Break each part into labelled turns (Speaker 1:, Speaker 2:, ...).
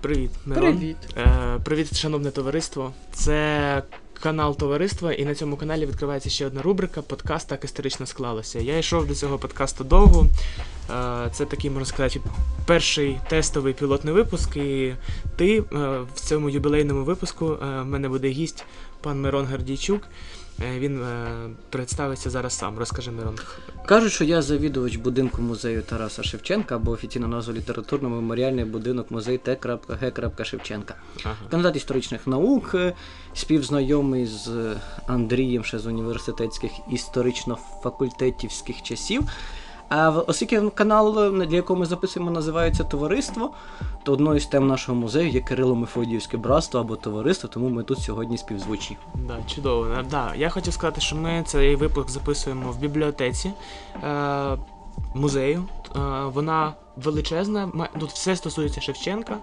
Speaker 1: Привіт, Мирон.
Speaker 2: Привіт.
Speaker 1: Е, привіт, шановне товариство. Це канал Товариства, і на цьому каналі відкривається ще одна рубрика подкаст так історично склалося. Я йшов до цього подкасту довго. Е, це такий, можна сказати, перший тестовий пілотний випуск. І ти е, в цьому юбілейному випуску е, в мене буде гість пан Мирон Гордійчук. Е, Він е, представиться зараз сам. Розкажи, Мирон.
Speaker 2: Кажуть, що я завідувач будинку музею Тараса Шевченка або офіційна назва літературно-меморіальний будинок музей Т.Г. Шевченка.
Speaker 1: Ага.
Speaker 2: Кандидат історичних наук, е, співзнайомий з Андрієм ще з університетських історично-факультетівських часів. Оскільки канал, е, для якого ми записуємо, називається Товариство, то одною з тем нашого музею є Кирило-Мефодіївське братство або товариство, тому ми тут сьогодні співзвучні.
Speaker 1: Да, чудово. Да, я хотів сказати, що ми цей випуск записуємо в бібліотеці е, музею. Е, вона величезна. Тут все стосується Шевченка.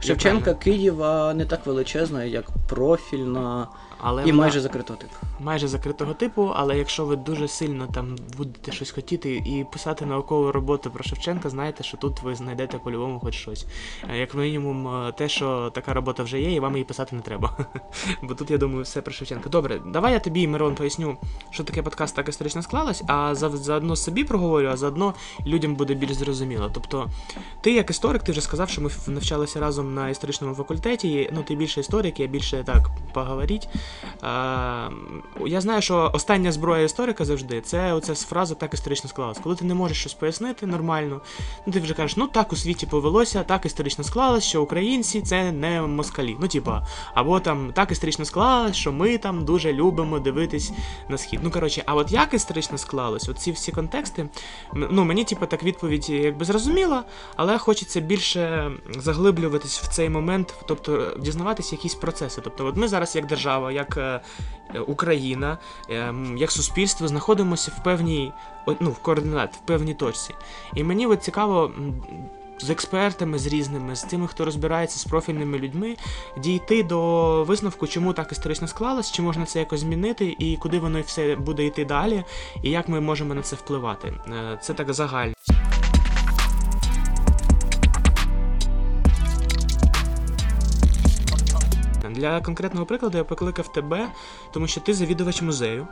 Speaker 2: Шевченка? Києва не так величезна, як профільна
Speaker 1: але
Speaker 2: і
Speaker 1: вона
Speaker 2: майже закритого типу.
Speaker 1: майже закритого типу. Але якщо ви дуже сильно там будете щось хотіти і писати наукову роботу про Шевченка, знаєте, що тут ви знайдете по-любому хоч щось. Е, Як мінімум, е, те, що така робота вже є, і вам її писати не треба. Бо тут, я думаю, все про Шевченка. Добре, давай я тобі, Мирон, поясню, що таке подкаст так історично склалось, а за- заодно собі проговорю, а заодно людям буде більш зрозуміло. Тобто, ти як історик, ти вже сказав, що ми навчалися разом на історичному факультеті. Ну, ти більше історик, я більше так поговоріть. Я знаю, що остання зброя історика завжди це оця фраза так історично склалось. Коли ти не можеш щось пояснити нормально, ну ти вже кажеш, ну так у світі повелося, так історично склалось, що українці це не москалі. Ну, типа, або там так історично склалось, що ми там дуже любимо дивитись на схід. Ну коротше, а от як історично склалось, оці всі контексти, ну мені, типу, так відповідь якби зрозуміла, але хочеться більше заглиблюватись в цей момент, тобто дізнаватися якісь процеси. Тобто, от ми зараз як держава, як е, Україна, е, як суспільство знаходимося в певній, ну, в координат, в певній точці. І мені от цікаво. З експертами, з різними, з тими, хто розбирається з профільними людьми, дійти до висновку, чому так історично склалось, чи можна це якось змінити, і куди воно все буде йти далі, і як ми можемо на це впливати. Е, Це так загально. Для конкретного прикладу я покликав тебе, тому що ти завідувач музею.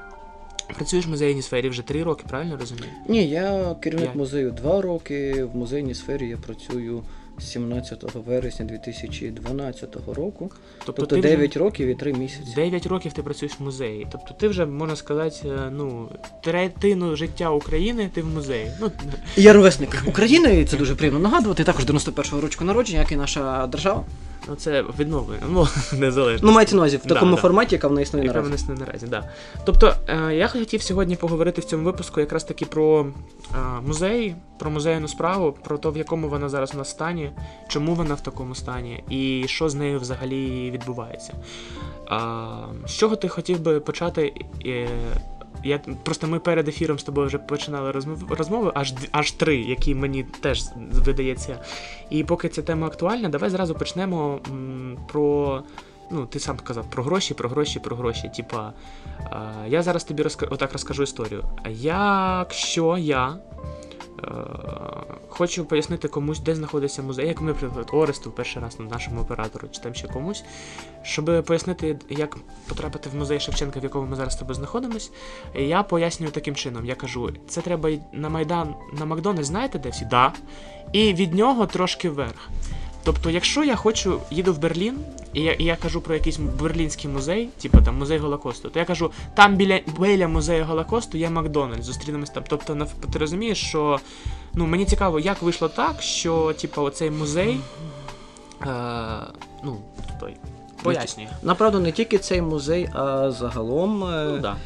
Speaker 1: Працюєш в музейній сфері вже три роки, правильно розумію?
Speaker 2: Ні, я керівник
Speaker 1: П'ять.
Speaker 2: музею два роки. В музейній сфері я працюю 17 вересня 2012 року. Тобто,
Speaker 1: вже
Speaker 2: 9 років і 3 місяці.
Speaker 1: 9 років ти працюєш в музеї. Тобто ти вже можна сказати, е, ну, третину життя України ти в музеї. Ну,
Speaker 2: Я ровесник України, і це дуже приємно нагадувати. Також 91-го рочку народження, як і наша держава.
Speaker 1: Ну це відновлення, ну незалежно.
Speaker 2: Ну, мається на увазі в такому
Speaker 1: да.
Speaker 2: форматі, яка вона існує
Speaker 1: Яка
Speaker 2: наразі.
Speaker 1: винесена наразі, да. Тобто, е, я хотів сьогодні поговорити в цьому випуску якраз таки про е, музей, про музейну справу, про те, в якому вона зараз у нас стані, чому вона в такому стані, і що з нею взагалі відбувається. А, з чого ти хотів би почати? Я, просто ми перед ефіром з тобою вже починали розмов, розмови, аж, аж три, які мені теж видається. І поки ця тема актуальна, давай зразу почнемо м, про. Ну, ти сам казав про гроші, про гроші, про гроші. Типа, е, я зараз тобі розка- отак розкажу історію. Якщо я хочу пояснити комусь, де знаходиться музей, як, ми, наприклад, Оресту перший раз на нашому оператору, чи там ще комусь, щоб пояснити, як потрапити в музей Шевченка, в якому ми зараз з тобою знаходимось, я пояснюю таким чином: я кажу, це треба на Майдан, на Макдональдс, знаєте, де всі? Да. І від нього трошки вверх. Тобто, якщо я хочу, їду в Берлін, і я, і я кажу про якийсь берлінський музей, типу там музей Голокосту, то я кажу, там біля, біля музею Голокосту є Макдональдс, зустрінемось там. Тобто, нав- ти розумієш, що ну, мені цікаво, як вийшло так, що типу, оцей музей. Е, ну, той, пояснює.
Speaker 2: Направду, не тільки цей музей, а загалом. е,
Speaker 1: Ну, да.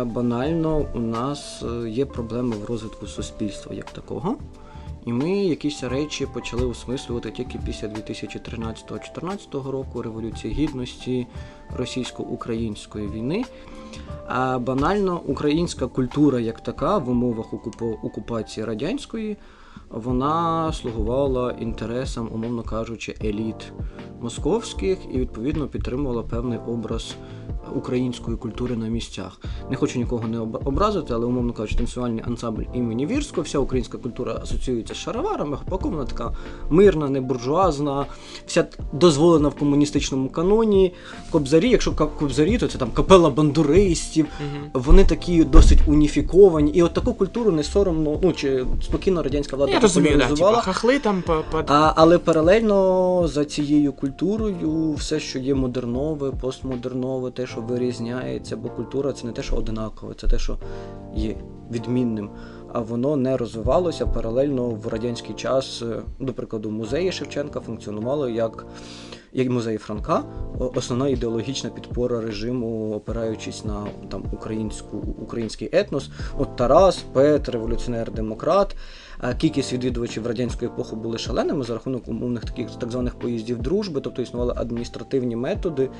Speaker 2: Е, Банально у нас е, є проблеми в розвитку суспільства як такого. І ми якісь речі почали осмислювати тільки після 2013-2014 року Революції Гідності російсько-української війни. А банально українська культура як така в умовах окупації радянської вона слугувала інтересам, умовно кажучи, еліт московських і відповідно підтримувала певний образ української культури на місцях. Не хочу нікого не образити, але умовно кажучи, танцювальний ансамбль імені Вірського, вся українська культура асоціюється з шароварами, упакована така мирна, не буржуазна, вся дозволена в комуністичному каноні. Кобзарі, якщо кобзарі, то це там капела бандуристів.
Speaker 1: Мгм.
Speaker 2: Вони такі досить уніфіковані, і от таку культуру не соромно, ну чи спокійно радянська влада
Speaker 1: Я розумію, да, типу, хахли там по, по...
Speaker 2: А, але паралельно за цією культурою, все, що є модернове, постмодернове, те, що вирізняється, бо культура це не те, що одинакове, це те, що є відмінним. А воно не розвивалося паралельно в радянський час. До прикладу, музеї Шевченка функціонували як, як музей Франка, основна ідеологічна підпора режиму, опираючись на там українську український етнос. От Тарас, Пет, революціонер-демократ. А Кількість відвідувачів в радянську епоху були шаленими за рахунок умовних таких так званих поїздів дружби, тобто існували адміністративні методи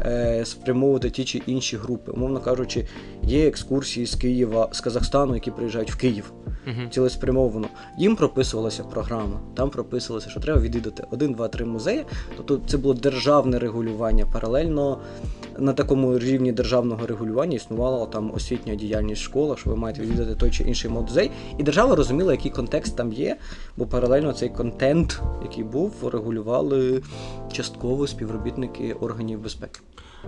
Speaker 2: е, спрямовувати ті чи інші групи. Умовно кажучи, є екскурсії з Києва, з Казахстану, які приїжджають в Київ
Speaker 1: Мгм.
Speaker 2: цілеспрямовано. Їм прописувалася програма. Там прописувалося, що треба відвідати один, два, три музеї. Тобто це було державне регулювання. Паралельно на такому рівні державного регулювання існувала там освітня діяльність школа, що ви маєте відвідати той чи інший музей. І держава розуміла, який контекст там є, бо паралельно цей контент, який був, регулювали частково співробітники органів безпеки.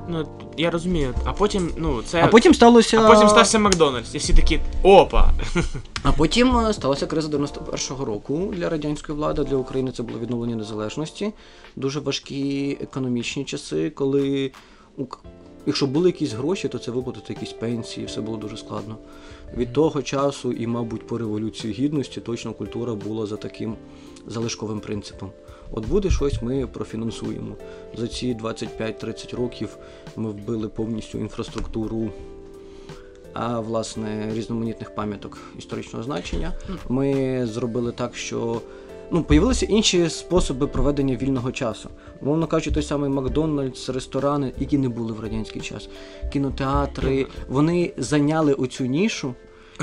Speaker 1: Ну, я розумію. А потім, ну, це.
Speaker 2: А потім сталося.
Speaker 1: а потім стався Макдональдс, і всі такі опа!
Speaker 2: А потім е, сталася криза 91-го року для радянської влади. Для України це було відновлення незалежності. Дуже важкі економічні часи, коли якщо були якісь гроші, то це виплатити якісь пенсії, все було дуже складно. Від того часу, і, мабуть, по революції гідності точно культура була за таким залишковим принципом. От буде щось, ми профінансуємо. За ці 25-30 років ми вбили повністю інфраструктуру а власне різноманітних пам'яток історичного значення. Ми зробили так, що ну, появилися інші способи проведення вільного часу. Мовно кажучи, той самий Макдональдс, ресторани, які не були в радянський час, кінотеатри, вони зайняли оцю нішу.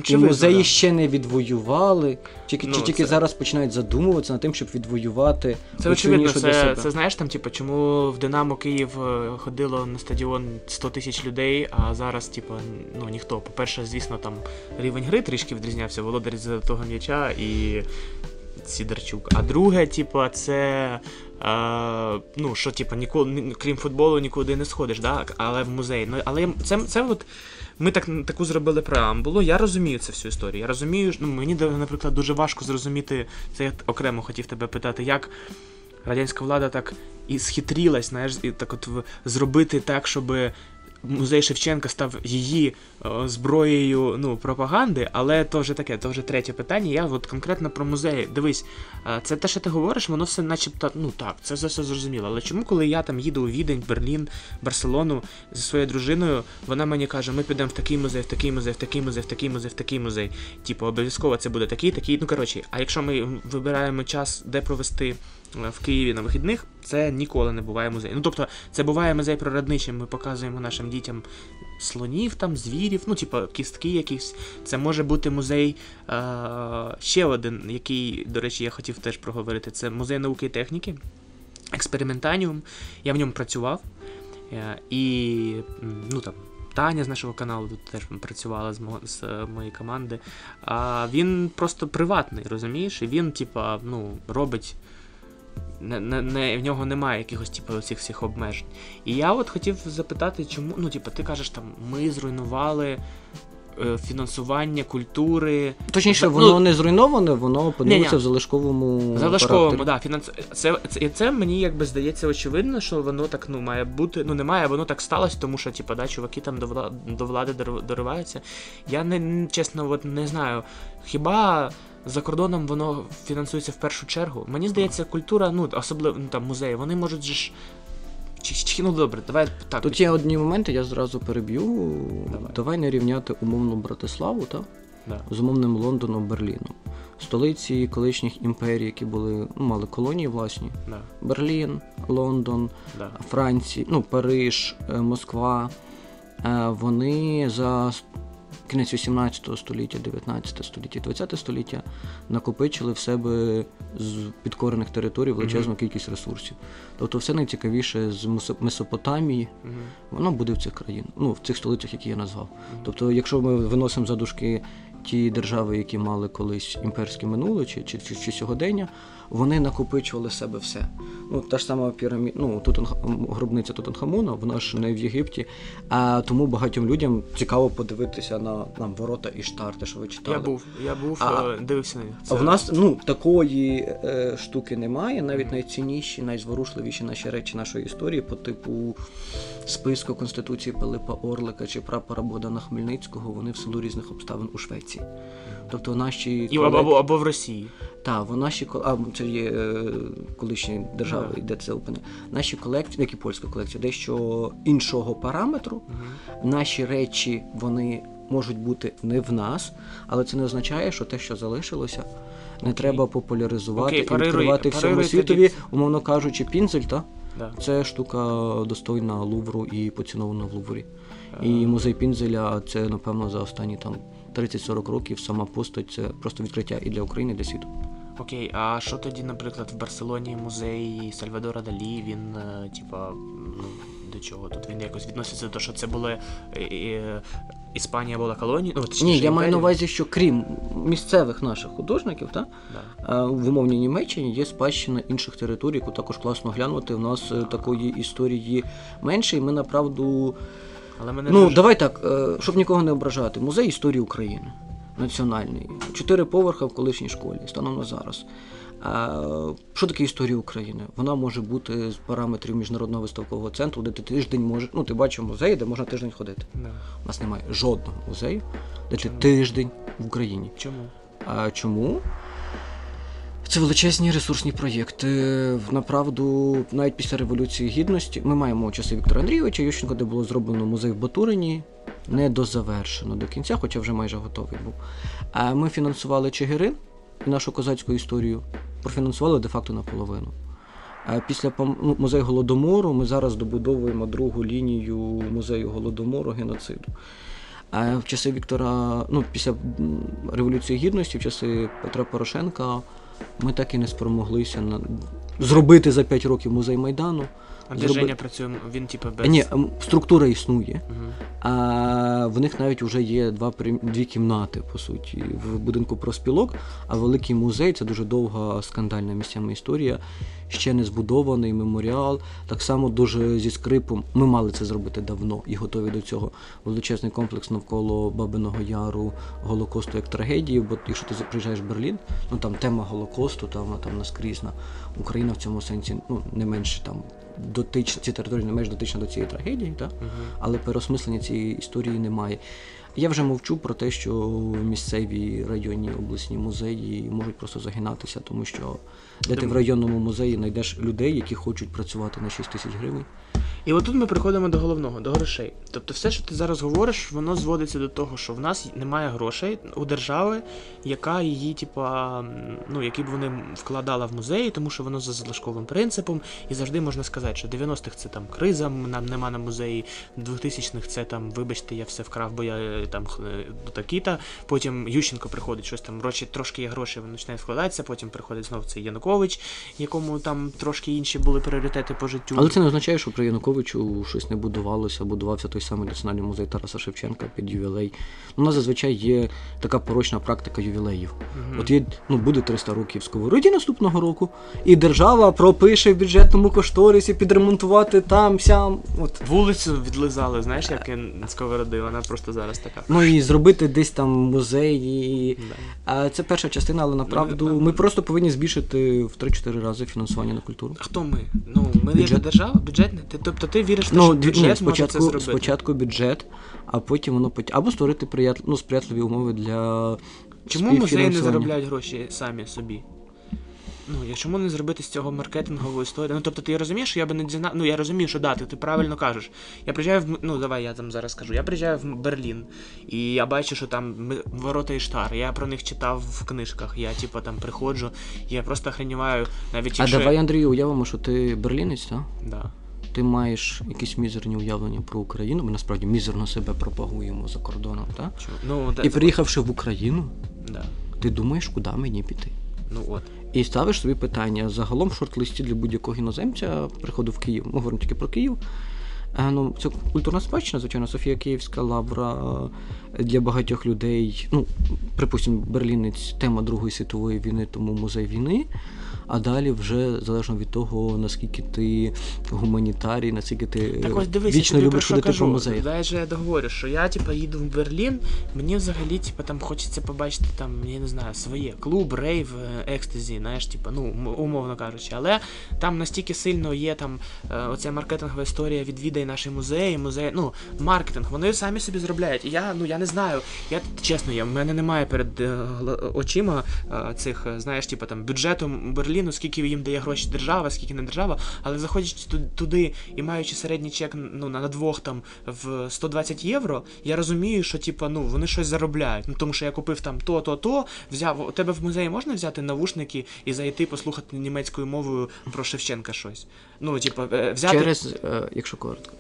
Speaker 2: І музеї
Speaker 1: да.
Speaker 2: ще не відвоювали, тільки,
Speaker 1: Ну,
Speaker 2: чи тільки
Speaker 1: це-
Speaker 2: зараз починають задумуватися над тим, щоб відвоювати
Speaker 1: Це очевидно,
Speaker 2: для
Speaker 1: це,
Speaker 2: себе.
Speaker 1: це знаєш там, типу, чому в Динамо Київ е, ходило на стадіон 100 тисяч людей, а зараз, типу, ну ніхто. По-перше, звісно, там рівень гри трішки відрізнявся, володар з того м'яча і Сідорчук. А друге, типу, це. Е, ну, що, типу, ніколи, крім футболу, нікуди не сходиш, да? але в музей. Ну, але це, це от. Ми так, таку зробили преамбулу. Я розумію цю всю історію. Я розумію, ну, мені, наприклад, дуже важко зрозуміти, це я окремо хотів тебе питати, як радянська влада так і схитрілась, знаєш, і так от зробити так, щоб музей Шевченка став її зброєю ну, пропаганди, але то вже таке, то вже третє питання. Я от конкретно про музеї. Дивись, це те, що ти говориш, воно все начебто, ну так, це все зрозуміло. Але чому, коли я там їду у Відень, Берлін, Барселону зі своєю дружиною, вона мені каже, ми підемо в такий музей, в такий музей, в такий музей, в такий музей, в такий музей. Типу, обов'язково це буде такий, такий. Ну коротше, а якщо ми вибираємо час, де провести е, в Києві на вихідних, це ніколи не буває музей. Ну тобто, це буває музей природничий, ми показуємо нашим дітям слонів, там, звірів, ну, типу, кістки якісь. Це може бути музей е- ще один, який, до речі, я хотів теж проговорити. Це музей науки і техніки, експериментаніум. Я в ньому працював. Е, і ну там. Таня з нашого каналу тут теж працювала з, мо- з моєї команди. А він просто приватний, розумієш? І він, типа, ну, робить. Не, не, не, в нього немає якихось типу, цих всіх обмежень. І я от хотів запитати, чому, ну, типу, ти кажеш, там, ми зруйнували е, фінансування культури.
Speaker 2: Точніше,
Speaker 1: Ну,
Speaker 2: воно не зруйноване, воно опинилося в залишковому.
Speaker 1: Залишковому, да, фінанс... це, це, це мені якби здається очевидно, що воно так ну, має бути. Ну, немає, воно так сталося, тому що, типу, да, чуваки там до, вла... до влади дориваються. Я не чесно от, не знаю. Хіба за кордоном воно фінансується в першу чергу? Мені здається, культура, ну, особливо ну, там, музеї, вони можуть же ж. Чи, ну добре, давай так.
Speaker 2: Тут є одні моменти, я зразу переб'ю.
Speaker 1: Давай.
Speaker 2: Давай не рівняти умовну Братиславу та,
Speaker 1: Да.
Speaker 2: з умовним Лондоном, Берліном. Столиці колишніх імперій, які були, ну, мали колонії власні.
Speaker 1: Да,
Speaker 2: Берлін, Лондон,
Speaker 1: да.
Speaker 2: Франція, ну, Париж, е, Москва. Е, Вони за кінець 18 століття, 19 століття, 20 століття накопичили в себе з підкорених територій величезну
Speaker 1: Мгм.
Speaker 2: кількість ресурсів. Тобто все найцікавіше з Месо- Месопотамії,
Speaker 1: Мгм.
Speaker 2: воно буде в цих країнах, ну в цих столицях, які я назвав. Тобто, якщо ми виносимо за дужки ті держави, які мали колись імперське минуле чи, чи, чи, чи сьогодення, вони накопичували в себе все. Ну, та ж сама пірамід, ну, Тутанх- гробниця Тутанхамона, вона ж не в Єгипті, а тому багатьом людям цікаво подивитися на нам ворота Іштар, те, що ви читали.
Speaker 1: Я був, я був,
Speaker 2: А-
Speaker 1: е, дивився на них.
Speaker 2: А в нас ну такої е, штуки немає. Навіть найцінніші, найзворушливіші наші речі нашої історії, по типу списку Конституції Пилипа Орлика чи прапора Богдана Хмельницького, вони в силу різних обставин у Швеції. Тобто наші
Speaker 1: І, або, або, або в Росії.
Speaker 2: та, в наші а, це є е, колишні держави,
Speaker 1: Ага.
Speaker 2: де це опини. Наші колекції, як і польська колекція, дещо іншого параметру.
Speaker 1: Мгм.
Speaker 2: Наші речі вони можуть бути не в нас, але це не означає, що те, що залишилося, не
Speaker 1: Окей.
Speaker 2: треба популяризувати
Speaker 1: Окей,
Speaker 2: і
Speaker 1: парируй-
Speaker 2: відкривати всьому
Speaker 1: парируй
Speaker 2: світові,
Speaker 1: тоді.
Speaker 2: умовно кажучи, пінзель, та?
Speaker 1: Да.
Speaker 2: Це штука достойна Лувру і поцінована в Луврі.
Speaker 1: Е.
Speaker 2: І музей Пінзеля це, напевно, за останні там 30-40 років сама постать це просто відкриття і для України, і для світу.
Speaker 1: Окей, а що тоді, наприклад, в Барселоні музей Сальвадора Далі, він, е, типа, ну, до чого тут? Він якось відноситься до того, що це було е, е, Іспанія була колонією? Ну, точніше,
Speaker 2: Ні, я маю на увазі, що крім місцевих наших художників, та,
Speaker 1: Да.
Speaker 2: Е, В умовній Німеччині є спадщина інших територій, яку також класно глянути. У нас е, такої історії менше, і ми направду.
Speaker 1: Але мене
Speaker 2: Ну,
Speaker 1: дуже...
Speaker 2: давай так, е, щоб нікого не ображати. Музей історії України національний. Чотири поверха в колишній школі, станом на зараз. Що таке історія України? Вона може бути з параметрів міжнародного виставкового центру, де ти тиждень можеш. Ну, ти бачив музей, де можна тиждень ходити.
Speaker 1: Да.
Speaker 2: У нас немає жодного музею, де
Speaker 1: Чому?
Speaker 2: ти тиждень в Україні.
Speaker 1: Чому?
Speaker 2: А чому? Це величезні ресурсні проєкти. Направду, навіть після Революції Гідності, ми маємо часи Віктора Андрійовича Ющенка, де було зроблено музей в Батурині, не дозавершено до кінця, хоча вже майже готовий був. А ми фінансували Чигирин і нашу козацьку історію, профінансували де-факто наполовину. Після ну, музею Голодомору ми зараз добудовуємо другу лінію музею Голодомору геноциду. А в часи Віктора, ну, після Революції Гідності, в часи Петра Порошенка, ми так і не спромоглися на... зробити за 5 років музей Майдану. Зроби-
Speaker 1: працює? Він, типа, без...
Speaker 2: Ні, структура існує.
Speaker 1: Мгм.
Speaker 2: А в них навіть вже є два дві кімнати, по суті, в будинку проспілок. А великий музей це дуже довга скандальна місцями історія. Ще не збудований меморіал. Так само дуже зі скрипом. Ми мали це зробити давно і готові до цього. Величезний комплекс навколо Бабиного Яру, Голокосту як трагедії. Бо якщо ти приїжджаєш в Берлін, ну там тема Голокосту, там там наскрізна. Україна в цьому сенсі ну не менше там дотична, ці території не менш дотична до цієї трагедії, так?
Speaker 1: Мгм.
Speaker 2: але переосмислення цієї історії немає. Я вже мовчу про те, що місцеві районні обласні музеї можуть просто загинатися, тому що де ти в районному музеї знайдеш людей, які хочуть працювати на 6 тисяч гривень.
Speaker 1: І отут ми приходимо до головного, до грошей. Тобто все, що ти зараз говориш, воно зводиться до того, що в нас немає грошей у держави, яка її, типа, ну, які б вони вкладала в музеї, тому що воно за залишковим принципом, і завжди можна сказати, що 90-х це там криза, нам нема на музеї, 2000-х це там, вибачте, я все вкрав, бо я е, там е, такі-та. Потім Ющенко приходить, щось там трошки є грошей, він починає складатися, потім приходить знов цей Янукович, якому там трошки інші були пріоритети по життю.
Speaker 2: Але це не означає, що при Януковичу щось не будувалося, будувався той самий національний музей Тараса Шевченка під ювілей. У нас зазвичай є така порочна практика ювілеїв.
Speaker 1: Мгм.
Speaker 2: От є, ну, буде 300 років сковороді наступного року, і держава пропише в бюджетному кошторисі підремонтувати там, сям. От.
Speaker 1: Вулицю відлизали, знаєш, як сковороди, вона просто зараз така.
Speaker 2: Ну і зробити десь там музей. І...
Speaker 1: Да.
Speaker 2: А це перша частина, але направду
Speaker 1: Ну,
Speaker 2: ми просто повинні збільшити в 3-4 рази фінансування на культуру.
Speaker 1: Хто ми? Ну, ми
Speaker 2: Бюджет.
Speaker 1: як держава, бюджетний. Ти, тобто ти віриш що
Speaker 2: Ну,
Speaker 1: бюджет
Speaker 2: ні,
Speaker 1: може це
Speaker 2: спочатку,
Speaker 1: зробити?
Speaker 2: спочатку бюджет, а потім воно або створити прият... ну, сприятливі умови для
Speaker 1: Чому музеї не заробляють гроші самі собі? Ну, я чому не зробити з цього маркетингову історію? Ну, тобто, ти розумієш, що я би не дізна... Ну, я розумію, що да, ти, ти правильно кажеш. Я приїжджаю в ну давай я там зараз скажу. Я приїжджаю в Берлін, і я бачу, що там ворота Іштар. Я про них читав в книжках. Я типу там приходжу, я просто охреніваю, навіть
Speaker 2: А давай, Андрію, уявимо, що ти берлінець, так?
Speaker 1: Да.
Speaker 2: ти маєш якісь мізерні уявлення про Україну, ми насправді мізерно себе пропагуємо за кордоном, так?
Speaker 1: Ну, да,
Speaker 2: І приїхавши в Україну,
Speaker 1: да.
Speaker 2: ти думаєш, куди мені піти.
Speaker 1: ну от.
Speaker 2: І ставиш собі питання. Загалом в шорт-листі для будь-якого іноземця приходу в Київ. Ми говоримо тільки про Київ. Е, Ну, це культурна спадщина, звичайно, Софія Київська лавра для багатьох людей. Ну, припустимо, Берлінець тема Другої світової війни, тому музей війни. А далі вже залежно від того, наскільки ти гуманітарій, наскільки ти
Speaker 1: Так ось дивись,
Speaker 2: вічно
Speaker 1: тобі
Speaker 2: любиш ходити по
Speaker 1: кажу.
Speaker 2: музеях.
Speaker 1: Дай же я договорю, що я типа їду в Берлін, мені взагалі, типа, там хочеться побачити там, я не знаю, своє клуб, рейв, е, екстазі, знаєш, типа, ну, умовно кажучи. Але там настільки сильно є там е, оця маркетингова історія відвідай наші музеї, музеї, ну, маркетинг, вони самі собі зробляють. І я, ну я не знаю. Я чесно, я в мене немає перед е, очима е, цих, е, знаєш, типа там бюджету Берліну, скільки їм дає гроші держава, скільки не держава, але заходячи ту- туди і маючи середній чек ну, на двох там в 120 євро, я розумію, що типа, ну вони щось заробляють. Ну тому що я купив там то, то, то, взяв. У тебе в музеї можна взяти навушники і зайти послухати німецькою мовою про Шевченка щось. Ну, типа, е, взяти.
Speaker 2: Через, якщо коротко.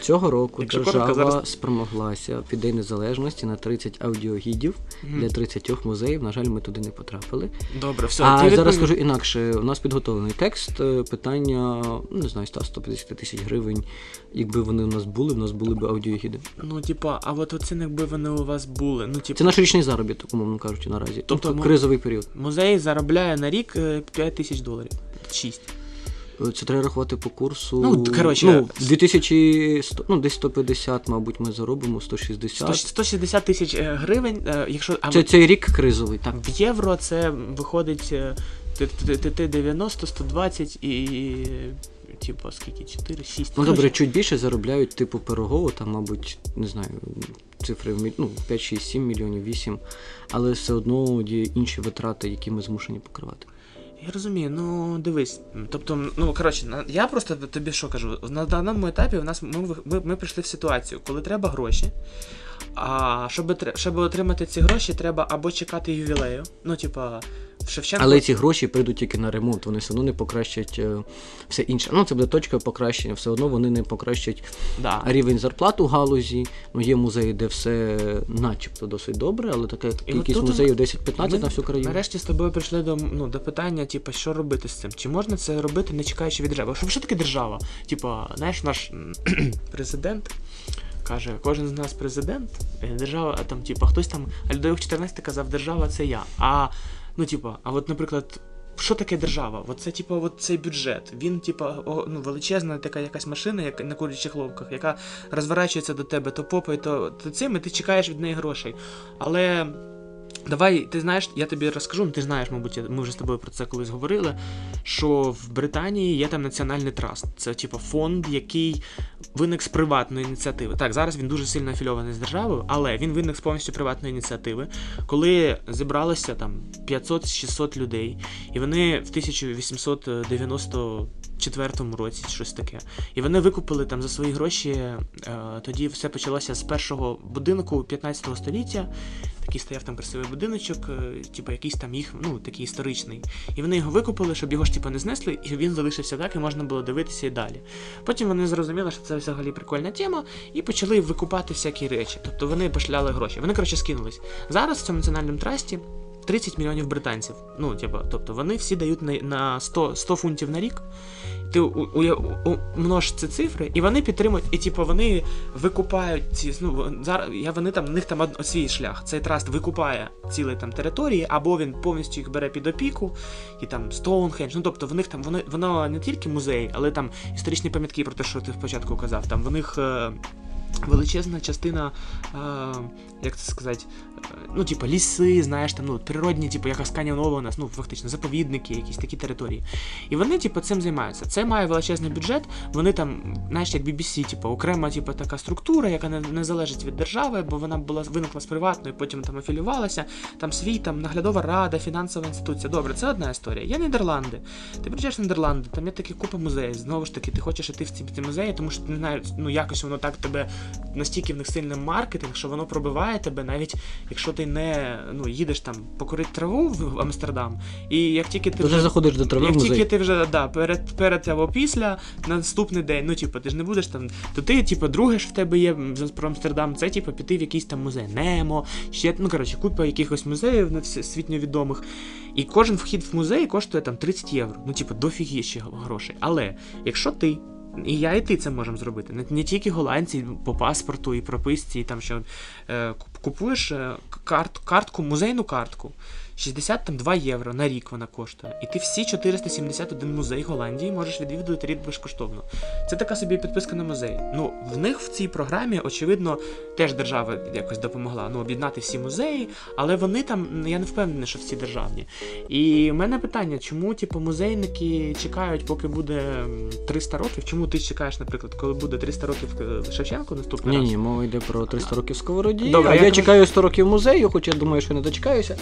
Speaker 2: Цього року
Speaker 1: Якщо
Speaker 2: держава
Speaker 1: зараз-
Speaker 2: спромоглася під День Незалежності на 30 аудіогідів
Speaker 1: Мгм.
Speaker 2: для 30 музеїв. На жаль, ми туди не потрапили.
Speaker 1: Добре, все.
Speaker 2: а зараз
Speaker 1: відповів.
Speaker 2: скажу інакше. У нас підготовлений текст. е, Питання, ну, не знаю, 100-150 тисяч гривень. Якби вони у нас були, у нас були б аудіогіди.
Speaker 1: Ну, типа, а от оце якби вони у вас були. Ну, типа,
Speaker 2: Це наш річний заробіток, умовно кажучи, наразі.
Speaker 1: Тобто
Speaker 2: Тобто кризовий період.
Speaker 1: музей заробляє на рік е, 5 тисяч доларів. 6.
Speaker 2: Це треба рахувати по курсу.
Speaker 1: Ну, коротше,
Speaker 2: ну, 2100, ну, десь 150, мабуть, ми заробимо, 160.
Speaker 1: 160 тисяч е, гривень, е, якщо. А
Speaker 2: Це цей рік кризовий, так.
Speaker 1: В євро це виходить е, ти- ти- ти- ти 90, 120 і. Типу, скільки? 4, 6.
Speaker 2: Ну добре, чуть більше заробляють типу Пирогово, там, мабуть, не знаю, цифри в ну, 5, 6, 7 мільйонів, 8, але все одно є інші витрати, які ми змушені покривати.
Speaker 1: Я розумію, ну дивись. Тобто, ну коротше, я просто тобі що кажу, на даному етапі в нас ми, ми, ми прийшли в ситуацію, коли треба гроші. А щоб, щоб отримати ці гроші, треба або чекати ювілею. Ну, типа, Шевченко.
Speaker 2: Але ці гроші прийдуть тільки на ремонт, вони все одно не покращать е, все інше. Ну, це буде точка покращення, все одно вони не покращать
Speaker 1: да.
Speaker 2: рівень зарплат у галузі. Ну, є музеї, де все начебто досить добре, але така кількість музеїв 10-15
Speaker 1: ми
Speaker 2: на всю країну.
Speaker 1: Нарешті з тобою прийшли до, ну, до питання, типу, що робити з цим? Чи можна це робити, не чекаючи від держави? Що, що таке держава? Типа, знаєш, наш президент каже, кожен з нас президент, держава, а там, типа, хтось там, Людовик 14 казав, держава це я. А, ну, типа, а от, наприклад. Що таке держава? От це, типу, от цей бюджет. Він, типа, ну, величезна така якась машина, як на курячих ловках, яка розворачується до тебе то попою, то, то цим, і ти чекаєш від неї грошей. Але Давай, ти знаєш, я тобі розкажу, ну, ти знаєш, мабуть, ми вже з тобою про це колись говорили. Що в Британії є там національний траст. Це типу фонд, який виник з приватної ініціативи. Так, зараз він дуже сильно афільований з державою, але він виник з повністю приватної ініціативи, коли зібралося там 500-600 людей, і вони в 1894 році щось таке. І вони викупили там за свої гроші. Е, тоді все почалося з першого будинку 15 століття. Такий стояв там красивий будиночок, е, типу якийсь там їх, ну, такий історичний. І вони його викупили, щоб його ж типу не знесли, і він залишився так, і можна було дивитися і далі. Потім вони зрозуміли, що це взагалі прикольна тема, і почали викупати всякі речі. Тобто вони пошляли гроші. Вони, коротше, скинулись. Зараз в цьому національному трасті 30 мільйонів британців. Ну, типу, тобто вони всі дають на, на 100, 100 фунтів на рік. Ти у, у, у, множ ці цифри, і вони підтримують, і типу вони викупають ці. Ну зараз я вони там в них там свій шлях. Цей траст викупає цілі там території, або він повністю їх бере під опіку, і там Стоунхендж. Ну тобто в них там воно воно не тільки музей, але там історичні пам'ятки про те, що ти спочатку казав. Там в них. Е, Величезна частина, е, як це сказати, ну, типу, ліси, знаєш, там, ну, природні, типу, як Асканія у нас, ну, фактично, заповідники, якісь такі території. І вони, типу, цим займаються. Це має величезний бюджет. Вони там, знаєш, як BBC, типу, окрема, типу, така структура, яка не, не залежить від держави, бо вона була виникла з приватної, потім там афілювалася. Там свій там наглядова рада, фінансова інституція. Добре, це одна історія. Є Нідерланди. Ти приїжджаєш в Нідерланди, там є такі купа музеїв. Знову ж таки, ти хочеш іти в ці, ці музеї, тому що ти не знаєш, ну якось воно так тебе настільки в них сильний маркетинг, що воно пробиває тебе навіть якщо ти не ну, їдеш там покорити траву в Амстердам, і як тільки ти
Speaker 2: вже заходиш до трави
Speaker 1: як
Speaker 2: музей.
Speaker 1: тільки ти вже да, перед, перед або після на наступний день, ну типу, ти ж не будеш там, то ти, типу, друге ж в тебе є про Амстердам, це типу піти в якийсь там музей Немо, ще ну коротше, купа якихось музеїв на світньо відомих. І кожен вхід в музей коштує там 30 євро. Ну, типу, дофіги ще грошей. Але якщо ти. І я, і ти це можемо зробити. Не, не тільки голландці по паспорту і прописці, і там що е, купуєш е, карт, картку, музейну картку. 62 євро на рік вона коштує. І ти всі 471 музей Голландії можеш відвідувати рік безкоштовно. Це така собі підписка на музей. Ну, в них в цій програмі, очевидно, теж держава якось допомогла ну, об'єднати всі музеї, але вони там, я не впевнений, що всі державні. І в мене питання, чому типу, музейники чекають, поки буде м, 300 років? Чому ти чекаєш, наприклад, коли буде 300 років е, Шевченко наступний
Speaker 2: Ні,
Speaker 1: раз?
Speaker 2: ні, мова йде про 300 років сковороді.
Speaker 1: Добре,
Speaker 2: а
Speaker 1: я
Speaker 2: я чекаю 100 років музею, хоч я думаю, що не дочекаюся.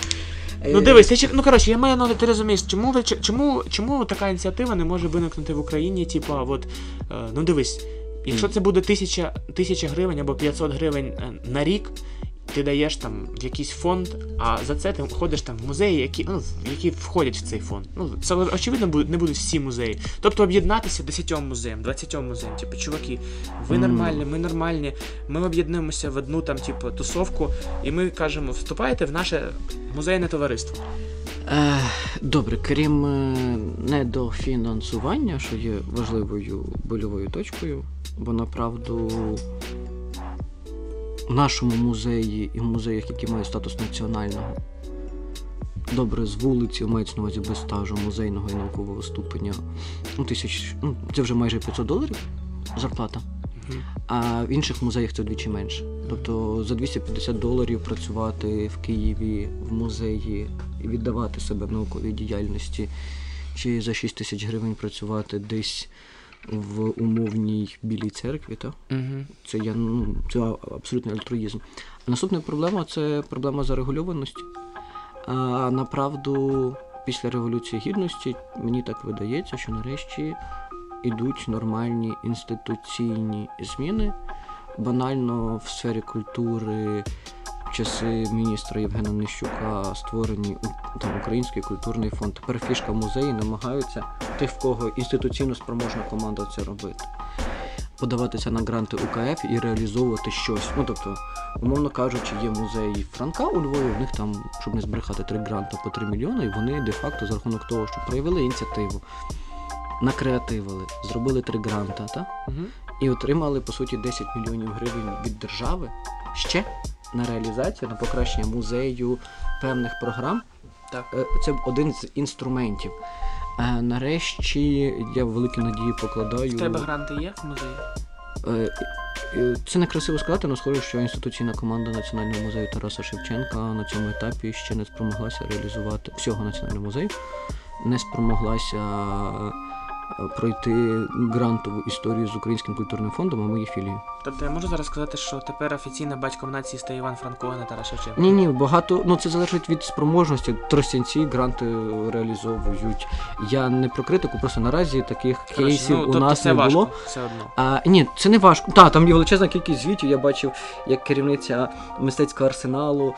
Speaker 1: Ну
Speaker 2: Е,
Speaker 1: дивись, ти, ще- ну коротше, я маю на увазі, ти розумієш, чому ви чому, чому така ініціатива не може виникнути в Україні? Типа, от е, ну дивись, якщо це буде тисяча, тисяча гривень або 500 гривень е, на рік. Ти даєш там в якийсь фонд, а за це ти ходиш там в музеї, які, ну, які входять в цей фонд. Ну, це очевидно не будуть всі музеї. Тобто об'єднатися 10 музеям, 20 музеям. Типу, чуваки, ви нормальні, ми нормальні. Ми об'єднуємося в одну там, типу, тусовку, і ми кажемо, вступайте в наше музейне товариство.
Speaker 2: Е, Добре, крім е, недофінансування, що є важливою больовою точкою, бо направду в нашому музеї і в музеях, які мають статус національного, добре, з вулиці мається на увазі без стажу музейного і наукового ступеня, ну, тисяч, ну, це вже майже 500 доларів зарплата. А в інших музеях це вдвічі менше. Тобто за 250 доларів працювати в Києві в музеї і віддавати себе в науковій діяльності, чи за 6 тисяч гривень працювати десь в умовній білій церкві, та?
Speaker 1: Угу.
Speaker 2: Це я ну це абсолютний альтруїзм. А наступна проблема це проблема зарегульованості. А направду, після Революції Гідності мені так видається, що нарешті ідуть нормальні інституційні зміни. Банально в сфері культури часи міністра Євгена Нищука створені у- там Український культурний фонд. Тепер фішка музеї намагаються тих, в кого інституційно спроможна команда це робити. Подаватися на гранти УКФ і реалізовувати щось. Ну тобто, умовно кажучи, є музей Франка у Львові, в них там, щоб не збрехати, три гранти по 3 мільйони, і вони де-факто за рахунок того, що проявили ініціативу, накреативили, зробили три гранта, та?
Speaker 1: Угу.
Speaker 2: і отримали по суті 10 мільйонів гривень від держави ще на реалізацію, на покращення музею певних програм.
Speaker 1: Так.
Speaker 2: Е, Це один з інструментів. А нарешті я великі надії покладаю.
Speaker 1: В тебе гранти є в музеї?
Speaker 2: Е, е, Це не красиво сказати, але схоже, що інституційна команда Національного музею Тараса Шевченка на цьому етапі ще не спромоглася реалізувати всього національного музею, не спромоглася е, пройти грантову історію з Українським культурним фондом, а ми є філією.
Speaker 1: Тобто я можу зараз сказати, що тепер офіційно батьком нації стає Іван Франко, а не Тарас Шевченко?
Speaker 2: Ні, ні, багато. Ну це залежить від спроможності. Тростянці гранти реалізовують. Я не про критику, просто наразі таких
Speaker 1: Коротше,
Speaker 2: кейсів
Speaker 1: ну,
Speaker 2: у
Speaker 1: тобто
Speaker 2: нас
Speaker 1: це
Speaker 2: не
Speaker 1: важко,
Speaker 2: було.
Speaker 1: все одно.
Speaker 2: А, ні, це не важко. Так, там є величезна кількість звітів. Я бачив, як керівниця мистецького арсеналу.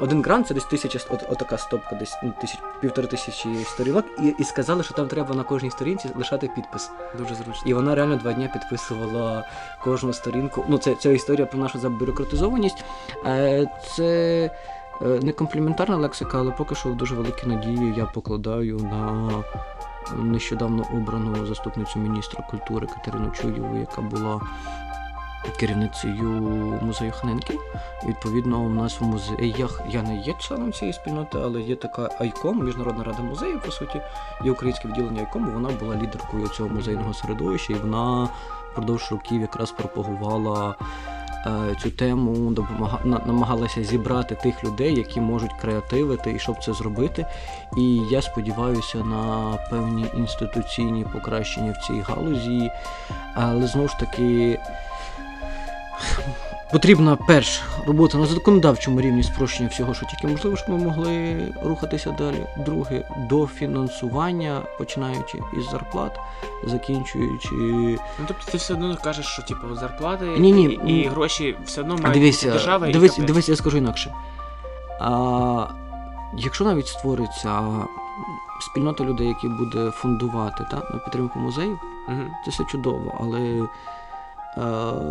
Speaker 2: Один грант це десь тисяча от, отака стопка, десь ну, тисяч, півтори тисячі сторінок, і, і сказали, що там треба на кожній сторінці лишати підпис.
Speaker 1: Дуже зручно.
Speaker 2: І вона реально два дні підписувала кожну сторінку. Ну, це, це історія про нашу забюрократизованість. Е, Це е, не компліментарна лексика, але поки що дуже великі надії я покладаю на нещодавно обрану заступницю міністра культури Катерину Чуєву, яка була керівницею музею Ханенків. І, відповідно, у нас в музеях я не є членом цієї спільноти, але є така ICOM, Міжнародна рада музеїв, по суті, є українське відділення ICOM, вона була лідеркою цього музейного середовища, і вона впродовж років якраз пропагувала е, цю тему, намагалася зібрати тих людей, які можуть креативити і щоб це зробити. І я сподіваюся на певні інституційні покращення в цій галузі, але знову ж таки. Потрібна перш робота на законодавчому рівні спрощення всього, що тільки можливо, щоб ми могли рухатися далі. Друге, дофінансування, починаючи із зарплат, закінчуючи.
Speaker 1: Ну тобто ти все одно кажеш, що типу зарплати
Speaker 2: Ні-ні,
Speaker 1: і, і
Speaker 2: ну,
Speaker 1: гроші все одно мають
Speaker 2: дивися,
Speaker 1: держава і
Speaker 2: дивись, дивись, я скажу інакше. А, якщо навіть створиться спільнота людей, які буде фундувати та, на підтримку музеїв,
Speaker 1: Угу.
Speaker 2: це все чудово, але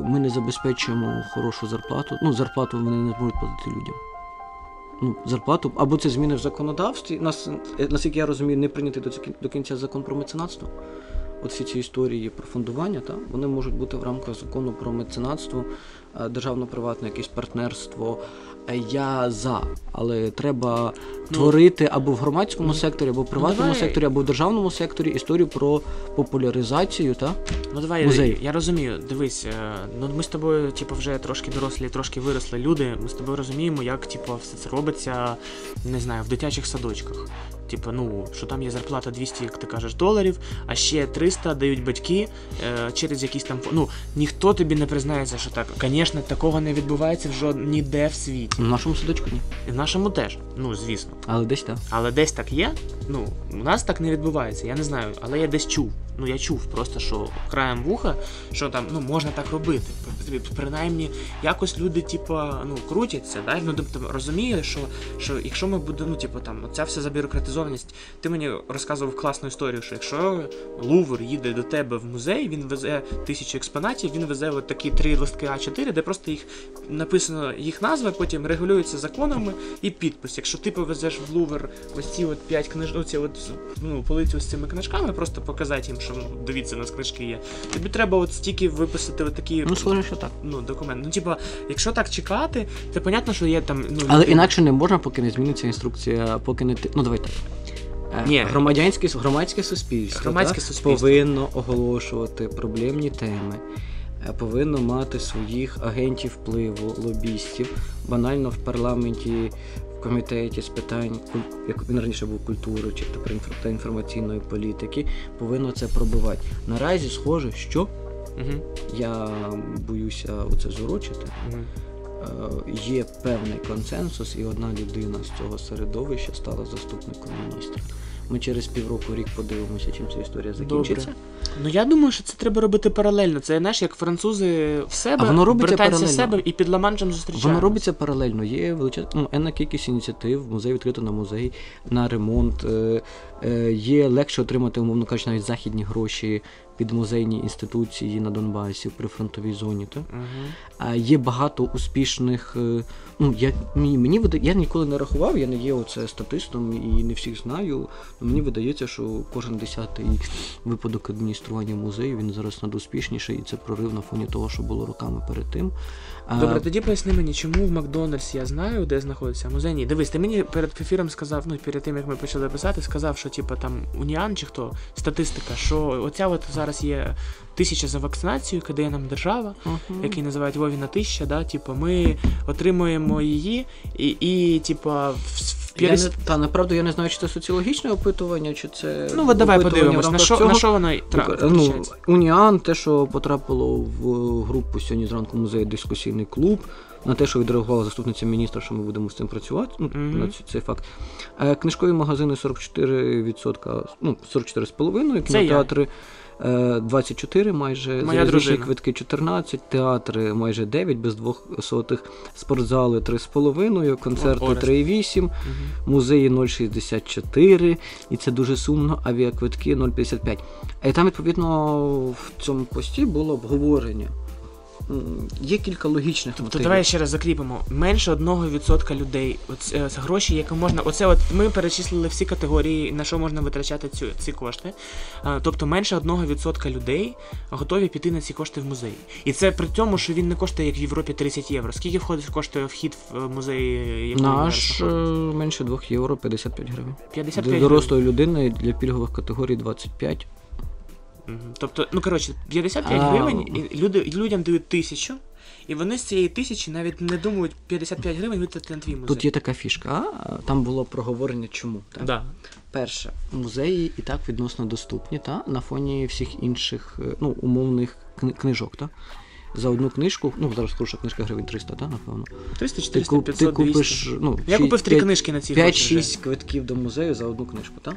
Speaker 2: ми не забезпечуємо хорошу зарплату. Ну, зарплату вони не зможуть платити людям. Ну, зарплату, або це зміни в законодавстві. Нас, е, наскільки я розумію, не прийнятий до, до кінця закон про меценатство. От всі ці історії про фондування, та, вони можуть бути в рамках закону про меценатство, е, державно-приватне якесь партнерство. Е, Я за, але треба
Speaker 1: Ну,
Speaker 2: творити або в громадському
Speaker 1: ну,
Speaker 2: секторі, або в приватному
Speaker 1: давай-
Speaker 2: секторі, або в державному секторі історію про популяризацію та
Speaker 1: Ну давай,
Speaker 2: Музей.
Speaker 1: я розумію, дивись, е, ну ми з тобою, типу, вже трошки дорослі, трошки виросли люди. Ми з тобою розуміємо, як типу, все це робиться, не знаю, в дитячих садочках. Типу, ну, що там є зарплата 200, як ти кажеш, доларів, а ще 300 дають батьки е, через якісь там Ну, ніхто тобі не признається, що так. Звісно, такого не відбувається в жод... ніде в світі.
Speaker 2: в нашому садочку ні.
Speaker 1: І в нашому теж, ну звісно.
Speaker 2: Але десь так.
Speaker 1: Але десь так є. Ну, у нас так не відбувається, я не знаю, але я десь чув. Ну я чув просто, що краєм вуха, що там ну можна так робити. Принаймні, якось люди, типа, ну, крутяться, да? ну тобто розуміє, що, що якщо ми будемо, ну, типу, там, ця вся забюрократизованість, ти мені розказував класну історію, що якщо Лувр їде до тебе в музей, він везе тисячу експонатів, він везе от такі три листки А4, де просто їх написано їх назва, потім регулюються законами і підпис. Якщо ти повезеш в Лувр ось ці от п'ять книж... ну, полицю з цими книжками, просто показати їм, що дивіться, у нас книжки є. Тобі треба от стільки виписати такі
Speaker 2: Ну, схоже, що так.
Speaker 1: ну, документи. Ну, типа, якщо так чекати, то понятно, що є там. Ну,
Speaker 2: Але
Speaker 1: люди-
Speaker 2: інакше не можна, поки не зміниться інструкція, поки не ти. Ну давай так. Е,
Speaker 1: Ні.
Speaker 2: Громадянське, громадське суспільство,
Speaker 1: Громадське суспільство.
Speaker 2: повинно оголошувати проблемні теми, е, повинно мати своїх агентів впливу, лобістів. Банально в парламенті, комітеті з питань, як він раніше був культури чи тепер та інформаційної політики, повинно це пробивати. Наразі схоже, що
Speaker 1: Мгм,
Speaker 2: я боюся оце зорочити.
Speaker 1: мгм.
Speaker 2: Е, є певний консенсус, і одна людина з цього середовища стала заступником міністра. Ми через півроку рік подивимося, чим ця історія закінчиться.
Speaker 1: Ну я думаю, що це треба робити паралельно. Це знаєш, як французи в себе,
Speaker 2: А воно робиться
Speaker 1: британці в себе і під Ла-Маншем зустрічаються.
Speaker 2: Воно робиться паралельно. Є величезна ну, енна кількість ініціатив, музей відкрито на музей, на ремонт. Е, е, є легше отримати, умовно кажучи, навіть західні гроші під музейні інституції на Донбасі при фронтовій зоні.
Speaker 1: Мгм.
Speaker 2: А є багато успішних. е, Ну, я, мені, я ніколи не рахував, я не є оце статистом і не всіх знаю. але Мені видається, що кожен десятий випадок адміністрування музею він зараз надуспішніший, і це прорив на фоні того, що було роками перед тим. А,
Speaker 1: Добре, тоді поясни мені, чому в Макдональдс я знаю, де знаходиться музей. Ні, дивись, ти мені перед ефіром сказав, ну перед тим як ми почали писати, сказав, що типа там Уніан чи хто статистика, що оця от зараз є тисяча за вакцинацію, яку дає нам держава,
Speaker 2: Мгм.
Speaker 1: який називають Вовіна тисяча, да, типу, ми отримуємо її, і, і типа в, в
Speaker 2: Я не, та направду я не знаю, чи це соціологічне опитування, чи це.
Speaker 1: Ну, от давай подивимось, на що, на що воно.
Speaker 2: Ну. Уніан, те, що потрапило в групу сьогодні зранку музею дискусійний клуб, на те, що відреагувала заступниця міністра, що ми будемо з цим працювати. Ну,
Speaker 1: Мгм.
Speaker 2: на цей факт. Е, Книжкові магазини 44%, ну, 44,5%,
Speaker 1: Це я.
Speaker 2: кінотеатри. Е, 24 майже,
Speaker 1: Моя дружина.
Speaker 2: квитки 14, театри майже 9, без двох сотих, спортзали 3,5, концерти
Speaker 1: Орест.
Speaker 2: 3,8,
Speaker 1: угу.
Speaker 2: музеї 0,64, і це дуже сумно, авіаквитки 0,55. І там, відповідно, в цьому пості було обговорення. Є кілька логічних
Speaker 1: Тобто
Speaker 2: мотивів.
Speaker 1: давай ще раз закріпимо. Менше 1% людей. Оце гроші, які можна. Оце от ми перечислили всі категорії, на що можна витрачати цю, ці кошти. Тобто менше 1% людей готові піти на ці кошти в музей. І це при тому, що він не коштує як в Європі 30 євро. Скільки входить коштує вхід в е, музей?
Speaker 2: Наш е, менше 2 євро 55 гривень.
Speaker 1: 55
Speaker 2: Для дорослої людини для пільгових категорій 25.
Speaker 1: Тобто, ну коротше, 55
Speaker 2: А.
Speaker 1: гривень, і люди, людям дають тисячу, і вони з цієї тисячі навіть не думають 55 гривень витратити на твій музей.
Speaker 2: Тут є така фішка, а, там було проговорення чому. Так?
Speaker 1: Да.
Speaker 2: Перше, музеї і так відносно доступні, та на фоні всіх інших е, ну, умовних кни- книжок. Та? За одну книжку, ну зараз хороша книжка гривень 300, та, напевно.
Speaker 1: 300,
Speaker 2: Ти,
Speaker 1: 400,
Speaker 2: куп,
Speaker 1: 500,
Speaker 2: ти купиш
Speaker 1: 200.
Speaker 2: ну,
Speaker 1: Я купив три книжки на ці гроші
Speaker 2: 5-6 квитків до музею за одну книжку, так?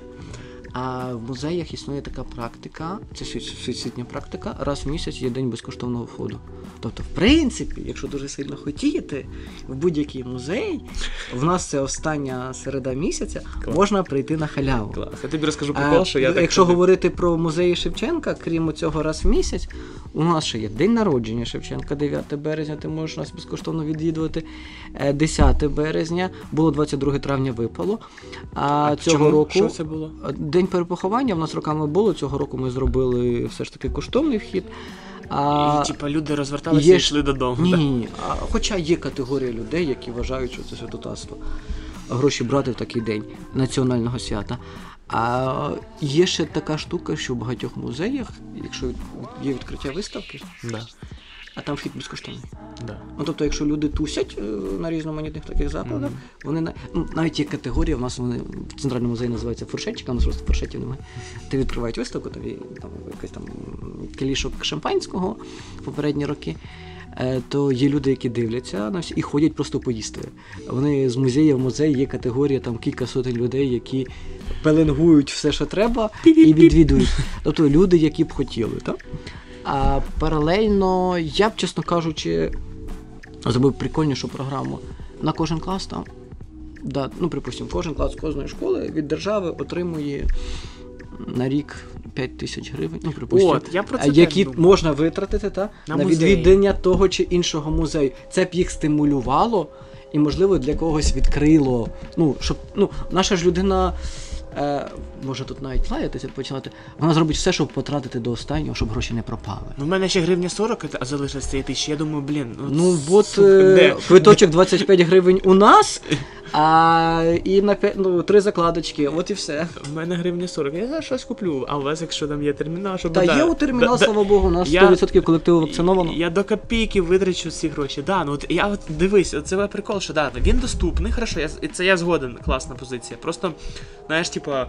Speaker 2: А в музеях існує така практика, це світ- практика, раз в місяць є день безкоштовного входу. Тобто, в принципі, якщо дуже сильно хотіти, в будь-який музей, в нас це остання середа місяця,
Speaker 1: Клас.
Speaker 2: можна прийти на халяву.
Speaker 1: Клас. Я тобі розкажу прикол, що я так
Speaker 2: якщо
Speaker 1: ходив.
Speaker 2: говорити про музеї Шевченка, крім цього раз в місяць, у нас ще є день народження Шевченка, 9 березня, ти можеш нас безкоштовно відвідувати. Е, 10 березня, було 22 травня випало. А, цього
Speaker 1: чому?
Speaker 2: року
Speaker 1: Що це було?
Speaker 2: день перепоховання в нас роками було. Цього року ми зробили все ж таки коштовний вхід. А,
Speaker 1: І, типа, люди розверталися
Speaker 2: є
Speaker 1: і йшли додому.
Speaker 2: ні, ні, ні. А, хоча є категорія людей, які вважають, що це святотатство. Гроші брати в такий день національного свята. А є ще така штука, що в багатьох музеях, якщо є відкриття виставки,
Speaker 1: Да.
Speaker 2: А там вхід безкоштовний.
Speaker 1: Да.
Speaker 2: Ну тобто, якщо люди тусять е, на різноманітних таких закладах,
Speaker 1: Мгм.
Speaker 2: вони на ну, навіть є категорія, в нас вони в центральному музеї називаються фуршетчика, у нас просто фуршетів немає. Ти відкривають виставку, тобі там якийсь там кілішок шампанського в попередні роки. е, То є люди, які дивляться на всі і ходять просто поїсти. Вони з музею в музей є категорія там кілька сотень людей, які пеленгують все, що треба, і відвідують. Тобто люди, які б хотіли. Так? А паралельно, я б, чесно кажучи, зробив прикольнішу програму на кожен клас там. Да, ну, припустимо, кожен клас кожної школи від держави отримує на рік 5 тисяч гривень. Ну, припустимо,
Speaker 1: От, я про це
Speaker 2: які
Speaker 1: думав.
Speaker 2: можна витратити та,
Speaker 1: На
Speaker 2: на, відвідання того чи іншого музею. Це б їх стимулювало і, можливо, для когось відкрило. Ну, щоб ну, наша ж людина. Е, може тут навіть лаятися починати. Вона зробить все, щоб потратити до останнього, щоб гроші не пропали.
Speaker 1: Ну, в мене ще гривня 40, а залишилось цієї тисячі. Я думаю, блін,
Speaker 2: Ну, от
Speaker 1: сука,
Speaker 2: е,
Speaker 1: де?
Speaker 2: квиточок 25 гривень у нас, а і на п'ять- ну, три закладочки, от і все.
Speaker 1: В мене гривня 40. Я зараз щось куплю. А у вас, якщо там є термінал, щоб
Speaker 2: Та
Speaker 1: да,
Speaker 2: є у термінал,
Speaker 1: да- да-
Speaker 2: слава Богу, у нас
Speaker 1: Я-
Speaker 2: 100% колективу вакциновано.
Speaker 1: Я до копійки витрачу ці гроші. Да, ну от я от дивись, от це прикол, що да, він доступний, хорошо, я, з- це я згоден, класна позиція. Просто, знаєш, типа, е,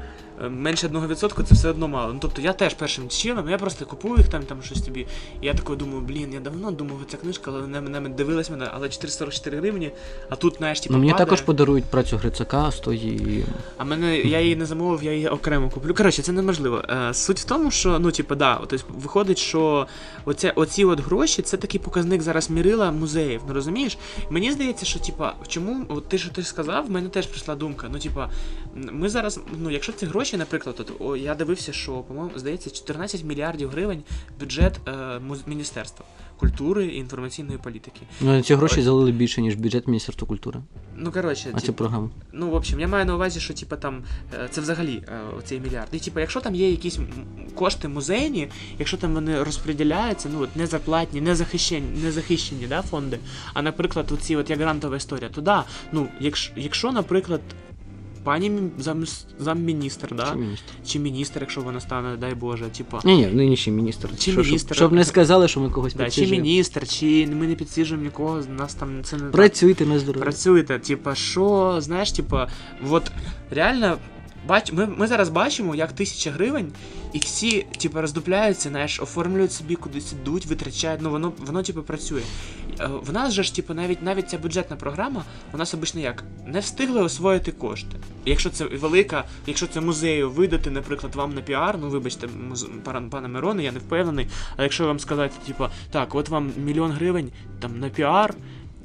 Speaker 1: менше 1% це все одно мало. Ну тобто я теж першим чином, я просто купую їх там, там щось тобі. І я такий думаю, блін, я давно думав, ця книжка, але не мене дивилась мене, але 444 гривні, а тут, знаєш, типа,
Speaker 2: Ну, мені
Speaker 1: падає.
Speaker 2: також подарують працю Грицака з тої.
Speaker 1: А мене я її не замовив, я її окремо куплю. Коротше, це неможливо. Е, суть в тому, що ну, типу, да, от, тобто, виходить, що оця, оці от гроші це такий показник зараз мірила музеїв. Ну розумієш? Мені здається, що типа, чому от ти що ти сказав, в мене теж прийшла думка. Ну, типа, ми зараз, ну, якщо ці гроші, наприклад, от, о, я дивився, що, по-моєму, здається, 14 мільярдів гривень бюджет е, міністерства культури і інформаційної політики.
Speaker 2: Ну, ці гроші залили більше, ніж бюджет Міністерства культури.
Speaker 1: Ну коротше,
Speaker 2: А
Speaker 1: типу,
Speaker 2: цю програму.
Speaker 1: Ну, в общем, я маю на увазі, що типа там е, це взагалі е, оцей мільярд. І типа, якщо там є якісь кошти музейні, якщо там вони розподіляються, ну от не зарплатні, не захищені, не захищені да, фонди, а наприклад, оці от як грантова історія, то да, ну, якщо, якщо наприклад, пані мі- замміністр, да,
Speaker 2: Чи міністр?
Speaker 1: чи міністр, якщо вона стане, дай Боже, типа.
Speaker 2: Ні, ні, нинішній міністр.
Speaker 1: Чи
Speaker 2: Що-
Speaker 1: міністр.
Speaker 2: Щоб, щоб не сказали, що ми когось
Speaker 1: Да, чи міністр, чи ми не підсіжуємо нікого, нас там це не.
Speaker 2: Працюйте на здоров'я.
Speaker 1: Працюйте, Типа, що, знаєш, типа, от реально. Бач, ми, ми зараз бачимо, як тисяча гривень, і всі, типу, роздупляються, знаєш, оформлюють собі кудись ідуть, витрачають. Ну воно, воно типу, працює. Е, В нас же ж, типу, навіть навіть ця бюджетна програма, у нас обично як не встигли освоїти кошти. Якщо це велика, якщо це музею видати, наприклад, вам на піар, ну вибачте, муз... пана Мироне, я не впевнений. А якщо вам сказати, типу, так, от вам мільйон гривень там на піар.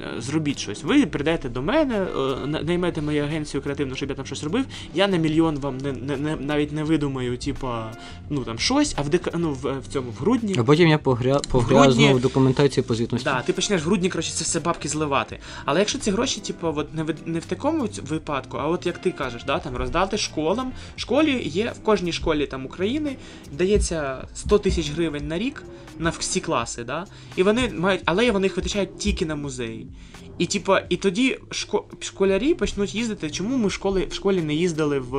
Speaker 1: Е, Зробіть щось. Ви прийдете до мене, е, на- наймете мою агенцію креативну, щоб я там щось робив. Я на мільйон вам не, не, не навіть не видумаю, типа, ну там щось, а в дека, ну, в, в цьому в грудні.
Speaker 2: А потім я погря... погрязну
Speaker 1: грудні-
Speaker 2: в документації по звітності.
Speaker 1: Да, ти почнеш в грудні, коротше, це все бабки зливати. Але якщо ці гроші, типу, от не в, не в такому випадку, а от як ти кажеш, да, там роздати школам. Школі є в кожній школі там України дається 100 тисяч гривень на рік на всі класи, да? І вони мають, але вони їх витрачають тільки на музеї. І типа, і тоді шко... школярі почнуть їздити. Чому ми в школі, в школі не їздили в,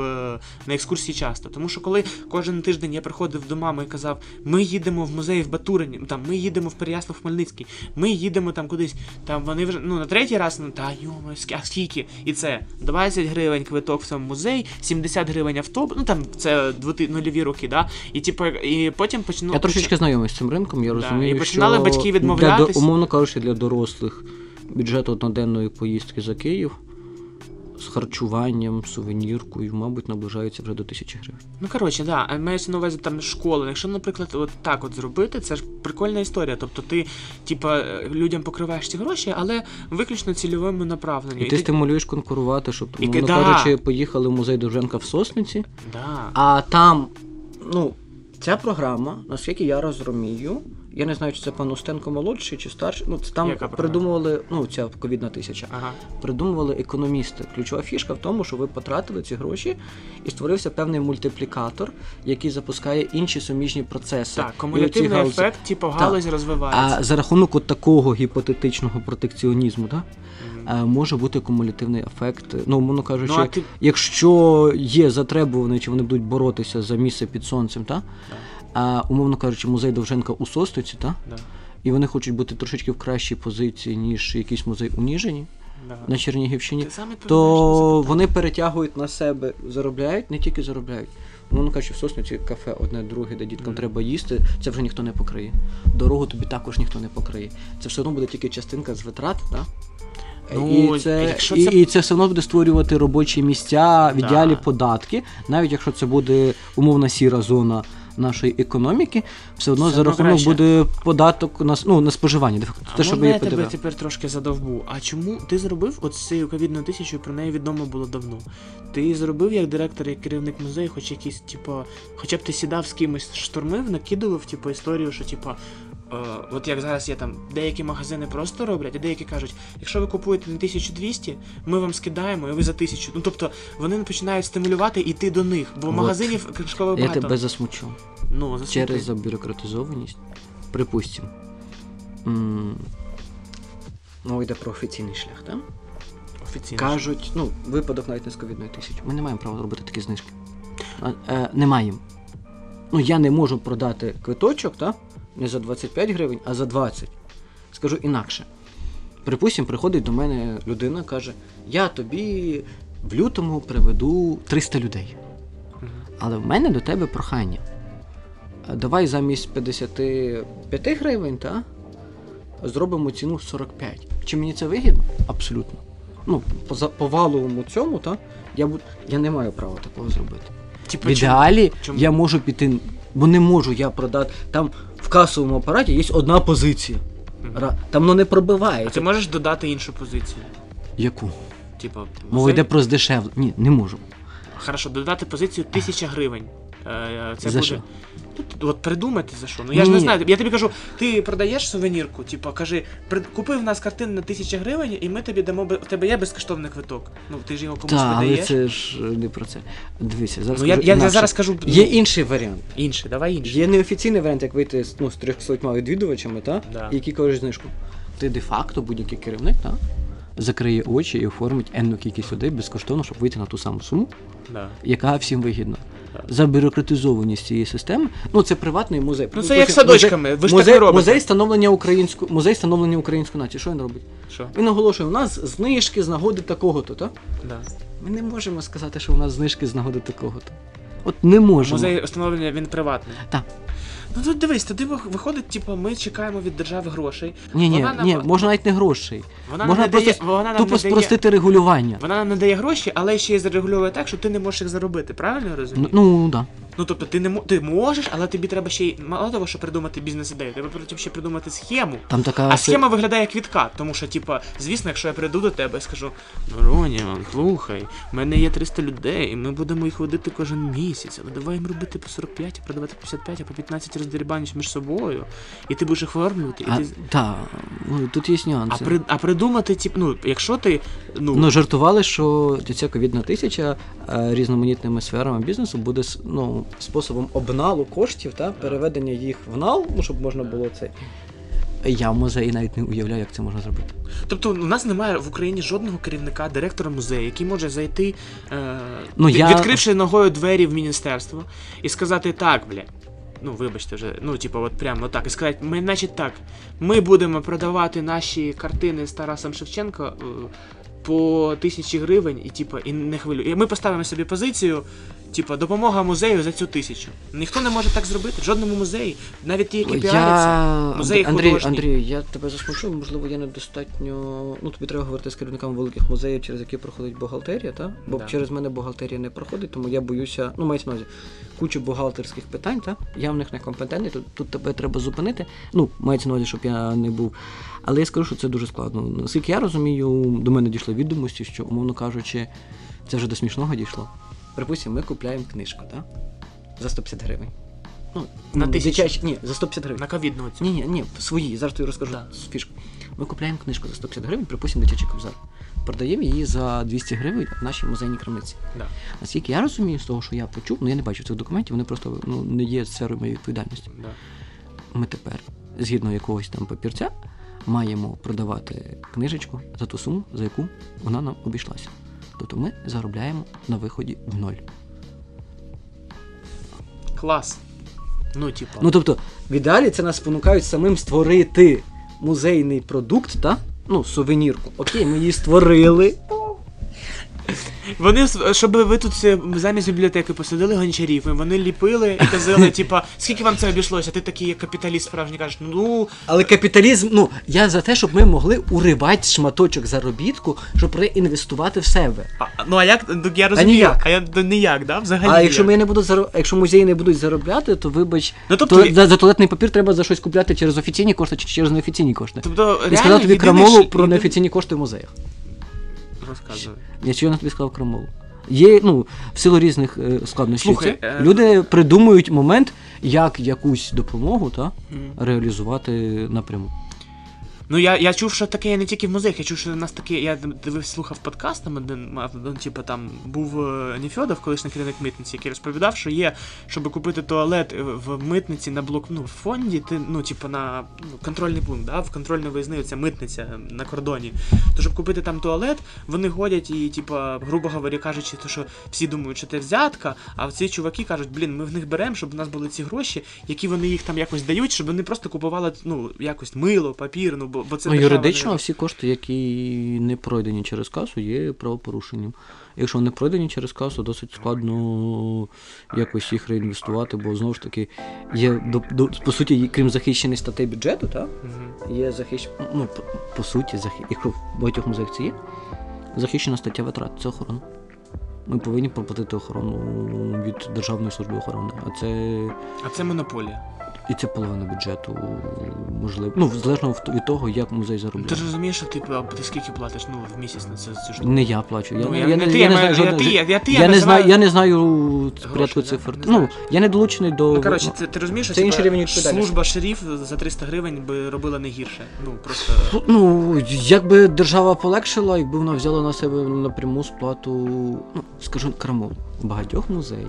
Speaker 1: на екскурсії часто? Тому що коли кожен тиждень я приходив до мами і казав, ми їдемо в музей в Батурині, там ми їдемо в Переяслав Хмельницький, ми їдемо там кудись. Там вони вже ну на третій раз, ну та йомо, а скільки? І це 20 гривень квиток в сам музей, 70 гривень автобус, ну там це нульові роки, да? І типу, і потім почну.
Speaker 2: Я трошечки знайомий з цим ринком, я
Speaker 1: Да,
Speaker 2: розумію,
Speaker 1: і починали
Speaker 2: що
Speaker 1: батьки
Speaker 2: для, умовно кажучи, для дорослих бюджет одноденної поїздки за Київ з харчуванням, сувеніркою, мабуть, наближаються вже до тисячі гривень.
Speaker 1: Ну коротше, да, а мається на увазі там школи. Якщо, наприклад, от так от зробити, це ж прикольна історія. Тобто ти, типа, е, людям покриваєш ці гроші, але виключно цільовому направленню.
Speaker 2: І ти стимулюєш конкурувати, щоб,
Speaker 1: І
Speaker 2: умовно
Speaker 1: да.
Speaker 2: кажучи, поїхали в музей Довженка в Сосниці,
Speaker 1: Да.
Speaker 2: а там, ну, ця програма, наскільки я розумію, я не знаю, чи це пан Устенко молодший чи старший. Ну, це там
Speaker 1: Яка
Speaker 2: придумували, ну, ця ковідна тисяча.
Speaker 1: Ага.
Speaker 2: Придумували економісти. Ключова фішка в тому, що ви потратили ці гроші і створився певний мультиплікатор, який запускає інші суміжні процеси.
Speaker 1: Так, кумулятивний
Speaker 2: галузі-
Speaker 1: ефект, типу,
Speaker 2: Так.
Speaker 1: розвивається.
Speaker 2: А за рахунок от такого гіпотетичного протекціонізму, да, е, може бути кумулятивний ефект. Ну, умовно кажучи,
Speaker 1: Ну, ти
Speaker 2: якщо є затребувані, чи вони будуть боротися за місце під сонцем, та? А умовно кажучи, музей Довженка у Состовці, та?
Speaker 1: да,
Speaker 2: і вони хочуть бути трошечки в кращій позиції, ніж якийсь музей у Ніжині
Speaker 1: да.
Speaker 2: на Чернігівщині,
Speaker 1: Ти
Speaker 2: то вони перетягують на себе, заробляють, не тільки заробляють. Умовно кажучи, в Сосниці кафе одне, друге, де діткам
Speaker 1: Мгм.
Speaker 2: треба їсти, це вже ніхто не покриє. Дорогу тобі також ніхто не покриє. Це все одно буде тільки частинка з витрат, так?
Speaker 1: Ну,
Speaker 2: і, це,
Speaker 1: якщо
Speaker 2: і,
Speaker 1: це-
Speaker 2: і це все одно буде створювати робочі місця, в
Speaker 1: Да.
Speaker 2: ідеалі податки, навіть якщо це буде умовна сіра зона нашої економіки, все одно
Speaker 1: Все
Speaker 2: за рахунок
Speaker 1: краще.
Speaker 2: буде податок на, ну, на споживання. де
Speaker 1: А
Speaker 2: те, щоб
Speaker 1: я тебе тепер трошки задовбу? А чому ти зробив от ковідну цією ковідною тисячою, про неї відомо було давно. Ти зробив як директор, як керівник музею, хоч якийсь, типу, хоча б ти сідав з кимось, штурмив, накидував, типу, історію, що, типу, от як зараз є там деякі магазини просто роблять, а деякі кажуть, якщо ви купуєте на 1200, ми вам скидаємо, і ви за 1000. Ну тобто вони починають стимулювати йти до них, бо
Speaker 2: От.
Speaker 1: магазинів книжково
Speaker 2: Я тебе засмучу.
Speaker 1: Ну, засмути.
Speaker 2: Через забюрократизованість, припустимо. Мова йде про офіційний шлях, так?
Speaker 1: офіційно.
Speaker 2: Кажуть, ну, випадок навіть не з ковідної тисячі. Ми не маємо права робити такі знижки. А, е, не маємо. Ну, я не можу продати квиточок, так? Не за 25 гривень, а за 20. Скажу інакше. Припустимо, приходить до мене людина, каже: Я тобі в лютому приведу 300 людей. Але в мене до тебе прохання. Давай замість 55 гривень, та, зробимо ціну 45. Чи мені це вигідно? Абсолютно. Ну, по, по валовому цьому, та, я, я не маю права такого зробити.
Speaker 1: Типу,
Speaker 2: В ідеалі
Speaker 1: чому?
Speaker 2: я можу піти, бо не можу я продати. Там в касовому апараті є одна позиція. Ра- Там воно не
Speaker 1: А ти можеш додати іншу позицію?
Speaker 2: Яку?
Speaker 1: Типа,
Speaker 2: Мова
Speaker 1: музей-
Speaker 2: йде про здешевлення. Ні, не можу.
Speaker 1: Хорошо, додати позицію 1000 гривень. Е, Це
Speaker 2: За
Speaker 1: буде.
Speaker 2: що?
Speaker 1: От придумати за що. Ну я ж не знаю. Я тобі кажу, ти продаєш сувенірку, типу, кажи, купи в нас картину на 1000 гривень, і ми тобі дамо у тебе є безкоштовний квиток. Ну ти ж його комусь
Speaker 2: Так, але
Speaker 1: видаєш.
Speaker 2: це ж е, не про це. Дивіться, зараз.
Speaker 1: Ну я,
Speaker 2: скажу
Speaker 1: я, я зараз кажу
Speaker 2: Є інший варіант.
Speaker 1: інший, давай інший.
Speaker 2: Є неофіційний варіант, як вийти ну, з 300 відвідувачами, та?
Speaker 1: Да.
Speaker 2: які кажуть знижку. Ти де-факто будь-який керівник та? закриє очі і оформить енну кількість людей безкоштовно, щоб вийти на ту саму суму,
Speaker 1: Да.
Speaker 2: яка всім вигідна. Забюрократизованість цієї системи, ну це приватний музей.
Speaker 1: Ну, це як садочками, ви ж
Speaker 2: музей,
Speaker 1: так не робите.
Speaker 2: музей становлення української музей становлення української нації. Що він робить?
Speaker 1: Що?
Speaker 2: Він оголошує, у нас знижки з нагоди такого-то, так?
Speaker 1: Да.
Speaker 2: Ми не можемо сказати, що у нас знижки з нагоди такого-то. От не можемо.
Speaker 1: Музей встановлення він приватний.
Speaker 2: Так.
Speaker 1: Ну тут дивись, туди виходить, типу, ми чекаємо від держави грошей.
Speaker 2: Ні, ні,
Speaker 1: Вона нам-
Speaker 2: ні, можна навіть не грошей.
Speaker 1: Вона
Speaker 2: можна
Speaker 1: нам
Speaker 2: просто
Speaker 1: дає, вона нам
Speaker 2: тупо
Speaker 1: дає,
Speaker 2: спростити регулювання.
Speaker 1: Вона нам не дає гроші, але ще й зарегулює так, що ти не можеш їх заробити. Правильно розумію?
Speaker 2: Ну, ну да.
Speaker 1: Ну тобто ти не ти можеш, але тобі треба ще й мало того, що придумати бізнес-ідею, треба потім ще придумати схему.
Speaker 2: Там така.
Speaker 1: А схема виглядає як відкат, тому що, типа, звісно, якщо я прийду до тебе і скажу, ну Роня, слухай, в мене є 300 людей, і ми будемо їх водити кожен місяць, але давай їм робити по 45, а продавати по 55, а по 15 роздерибанюсь між собою, і ти будеш їх оформлювати, і
Speaker 2: А,
Speaker 1: ти.
Speaker 2: та, ну, тут є
Speaker 1: А, при, а придумати, тип, ну, якщо ти. Ну,
Speaker 2: Ну, жартували, що ця ковідна тисяча е, різноманітними сферами бізнесу буде ну, способом обналу коштів та переведення їх в нал, ну, щоб можна було це. Я в музеї навіть не уявляю, як це можна зробити.
Speaker 1: Тобто у нас немає в Україні жодного керівника, директора музею, який може зайти, е,
Speaker 2: Ну, я-
Speaker 1: відкривши ногою двері в міністерство, і сказати так, бля. Ну, вибачте вже, ну, типу, от прямо так, і сказати, ми, значить так, ми будемо продавати наші картини з Тарасом Шевченко е, по тисячі гривень, і типу, і не хвилю. І ми поставимо собі позицію, Типа, допомога музею за цю тисячу. Ніхто не може так зробити, в жодному музеї. Навіть ті, які піаряться.
Speaker 2: Я...
Speaker 1: музеї
Speaker 2: Андрій,
Speaker 1: художні.
Speaker 2: Андрій, я тебе засмучу, можливо, я недостатньо. Ну, тобі треба говорити з керівниками великих музеїв, через які проходить бухгалтерія, та? Бо
Speaker 1: Да.
Speaker 2: через мене бухгалтерія не проходить, тому я боюся, ну, мається на увазі, кучу бухгалтерських питань, та? Я в них некомпетентний, тут, тут тебе треба зупинити. Ну, мається на увазі, щоб я не був. Але я скажу, що це дуже складно. Наскільки я розумію, до мене дійшли відомості, що, умовно кажучи, це вже до смішного дійшло. Припустимо, ми купляємо книжку, так? За 150 гривень. Ну,
Speaker 1: На
Speaker 2: ну,
Speaker 1: тисячу?
Speaker 2: Ні, за 150 гривень.
Speaker 1: На ковідну оцю.
Speaker 2: Ні, ні, ні, свої, зараз тобі розкажу
Speaker 1: Да.
Speaker 2: фішку. Ми купляємо книжку за 150 гривень, припустимо, дитячий кобзар. Продаємо її за 200 гривень в нашій музейній крамниці.
Speaker 1: Да.
Speaker 2: Наскільки я розумію з того, що я почув, ну я не бачив цих документів, вони просто ну, не є сферою моєї відповідальності.
Speaker 1: Да.
Speaker 2: Ми тепер, згідно якогось там папірця, маємо продавати книжечку за ту суму, за яку вона нам обійшлася. Тобто ми заробляємо на виході в ноль.
Speaker 1: Клас. Ну, типа.
Speaker 2: Ну тобто, в ідеалі це нас спонукають самим створити музейний продукт, та? Ну, сувенірку. Окей, ми її створили.
Speaker 1: Вони, щоб ви тут замість бібліотеки посадили гончарів, і вони ліпили і казали, типа, скільки вам це обійшлося? Ти такий як капіталіст справжній кажеш, ну
Speaker 2: Але капіталізм, ну, я за те, щоб ми могли уривати шматочок заробітку, щоб реінвестувати в себе.
Speaker 1: А, ну а як? Ну, я розумію,
Speaker 2: ніяк.
Speaker 1: а я ну, ніяк, да? Взагалі.
Speaker 2: А якщо ми не будуть заро... якщо музеї не будуть заробляти, то вибач,
Speaker 1: Ну, тобто
Speaker 2: то, за, за туалетний папір треба за щось купляти через офіційні кошти чи через неофіційні кошти.
Speaker 1: Тобто, реально,
Speaker 2: сказав тобі крамолу про неофіційні кошти в музеях.
Speaker 1: Розказуй.
Speaker 2: Я на тобі сказав крамолу. Є, ну, в силу різних е, складнощів.
Speaker 1: Слухай,
Speaker 2: це,
Speaker 1: е,
Speaker 2: люди придумують момент, як якусь допомогу та, реалізувати напряму.
Speaker 1: Ну я, я чув, що таке не тільки в музеях, я чув, що у нас таке. Я дивився, слухав подкаст, там один ну, типу там був е, Ніфьодов, колишній керівник митниці, який розповідав, що є, щоб купити туалет е, в митниці на блок, ну, в фонді, ти, ну, типу, на ну, контрольний пункт, да, в контрольно виїзний, ця митниця на кордоні. То щоб купити там туалет, вони ходять і, типу, грубо говоря, кажучи, то, що всі думають, що це взятка, а ці чуваки кажуть, блін, ми в них беремо, щоб у нас були ці гроші, які вони їх там якось дають, щоб вони просто купували ну, якось мило, папір, ну бо, бо це
Speaker 2: ну, юридично
Speaker 1: не-
Speaker 2: всі кошти, які не пройдені через касу, є правопорушенням. Якщо не пройдені через касу, досить складно якось їх реінвестувати, бо знову ж таки є до, до, по суті, крім захищених статей бюджету, та, є захищ... ну, по, по суті, захи... якщо в багатьох музеях це є, захищена стаття витрат це охорона. Ми повинні проплатити охорону від Державної служби охорони. А це
Speaker 1: А це монополія.
Speaker 2: І це половина бюджету, можливо. Ну, залежно в- від того, як музей
Speaker 1: Ти
Speaker 2: заробляє.
Speaker 1: ж розумієш, що ти, а ти скільки платиш ну, в місяць на це цю штуку?
Speaker 2: Не я плачу. Я,
Speaker 1: Ну,
Speaker 2: не-
Speaker 1: я-
Speaker 2: я,
Speaker 1: не
Speaker 2: не,
Speaker 1: ти,
Speaker 2: я
Speaker 1: я
Speaker 2: не знаю
Speaker 1: я
Speaker 2: жодного-
Speaker 1: ти, я- я ти,
Speaker 2: я
Speaker 1: я
Speaker 2: не знаю, я не знаю порядку
Speaker 1: да?
Speaker 2: цифр.
Speaker 1: Не
Speaker 2: Ну,
Speaker 1: знаєш.
Speaker 2: я не долучений до.
Speaker 1: Ну, коротше, ти, ти розумієш, що
Speaker 2: це інший рівень відповідальності.
Speaker 1: служба шериф за 300 гривень би робила не гірше. Ну, просто...
Speaker 2: Ну, якби держава полегшила, якби вона взяла на себе напряму сплату, ну, скажу, крамол. В багатьох музеях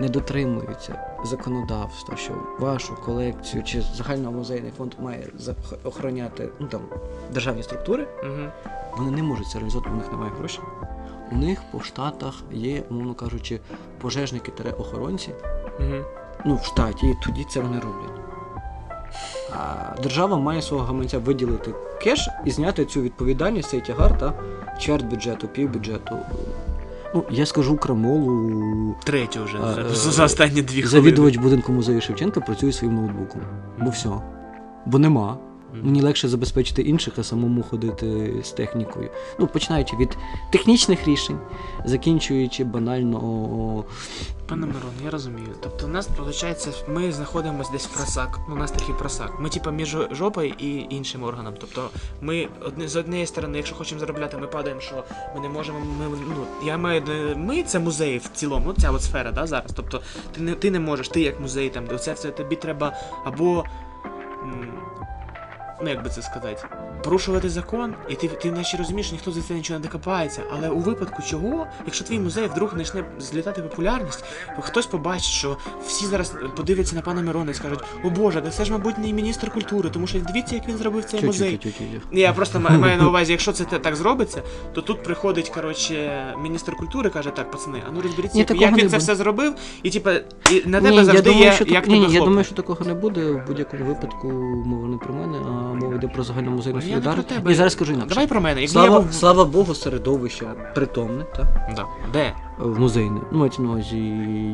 Speaker 2: не дотримуються законодавства, що вашу колекцію чи загальномузейний фонд має охороняти ну, там, державні структури.
Speaker 1: Угу.
Speaker 2: Вони не можуть це реалізувати, у них немає грошей. У них по штатах є, умовно кажучи, пожежники-охоронці,
Speaker 1: Угу.
Speaker 2: ну, в штаті, і тоді це вони роблять. А держава має свого гаманця виділити кеш і зняти цю відповідальність, цей тягар та чверть бюджету, пів бюджету. Ну, я скажу крамолу.
Speaker 1: Третю вже
Speaker 2: А,
Speaker 1: за,
Speaker 2: е,
Speaker 1: за останні дві хвилини.
Speaker 2: Завідувач будинку музею Шевченка працює своїм ноутбуком. Бо все. Бо нема. Мені легше забезпечити інших, а самому ходити з технікою. Ну, починаючи від технічних рішень, закінчуючи банально.
Speaker 1: Пане Мирон, я розумію. Тобто, у нас виходить, ми знаходимося десь в просак. Ну, у нас такий просак. Ми, типа, між жопою і іншим органом. Тобто, ми одне з однієї сторони, якщо хочемо заробляти, ми падаємо, що ми не можемо. Ми, ну, я маю на- ми це музей в цілому, ну, ця от сфера, да, зараз. Тобто, ти не, ти не можеш, ти як музей, там, де це все тобі треба або. Ну, як би це сказати, порушувати закон, і ти, ти наче розумієш, ніхто за це нічого не докопається. Але у випадку чого, якщо твій музей вдруг почне злітати популярність, хтось побачить, що всі зараз подивляться на пана Мирона і скажуть: О Боже, да це ж, мабуть, не міністр культури, тому що дивіться, як він зробив цей музей. Я просто маю на увазі, якщо це так зробиться, то тут приходить, коротше, міністр культури каже, так, пацани, а ну розберіться, як, як він це все зробив, і типа, і на тебе
Speaker 2: Ні, я
Speaker 1: завжди
Speaker 2: думаю,
Speaker 1: є,
Speaker 2: що
Speaker 1: як
Speaker 2: ні, я думаю, що такого не буде. В будь-якому випадку мова не про мене, а мова йде про загальномузейну
Speaker 1: Ну, я не про тебе.
Speaker 2: Ні, зараз скажу інакше.
Speaker 1: Давай про мене. Якби
Speaker 2: Слава,
Speaker 1: я був...
Speaker 2: слава Богу, середовище притомне, так?
Speaker 1: Да. Де?
Speaker 2: В музейне. Ну, мається на увазі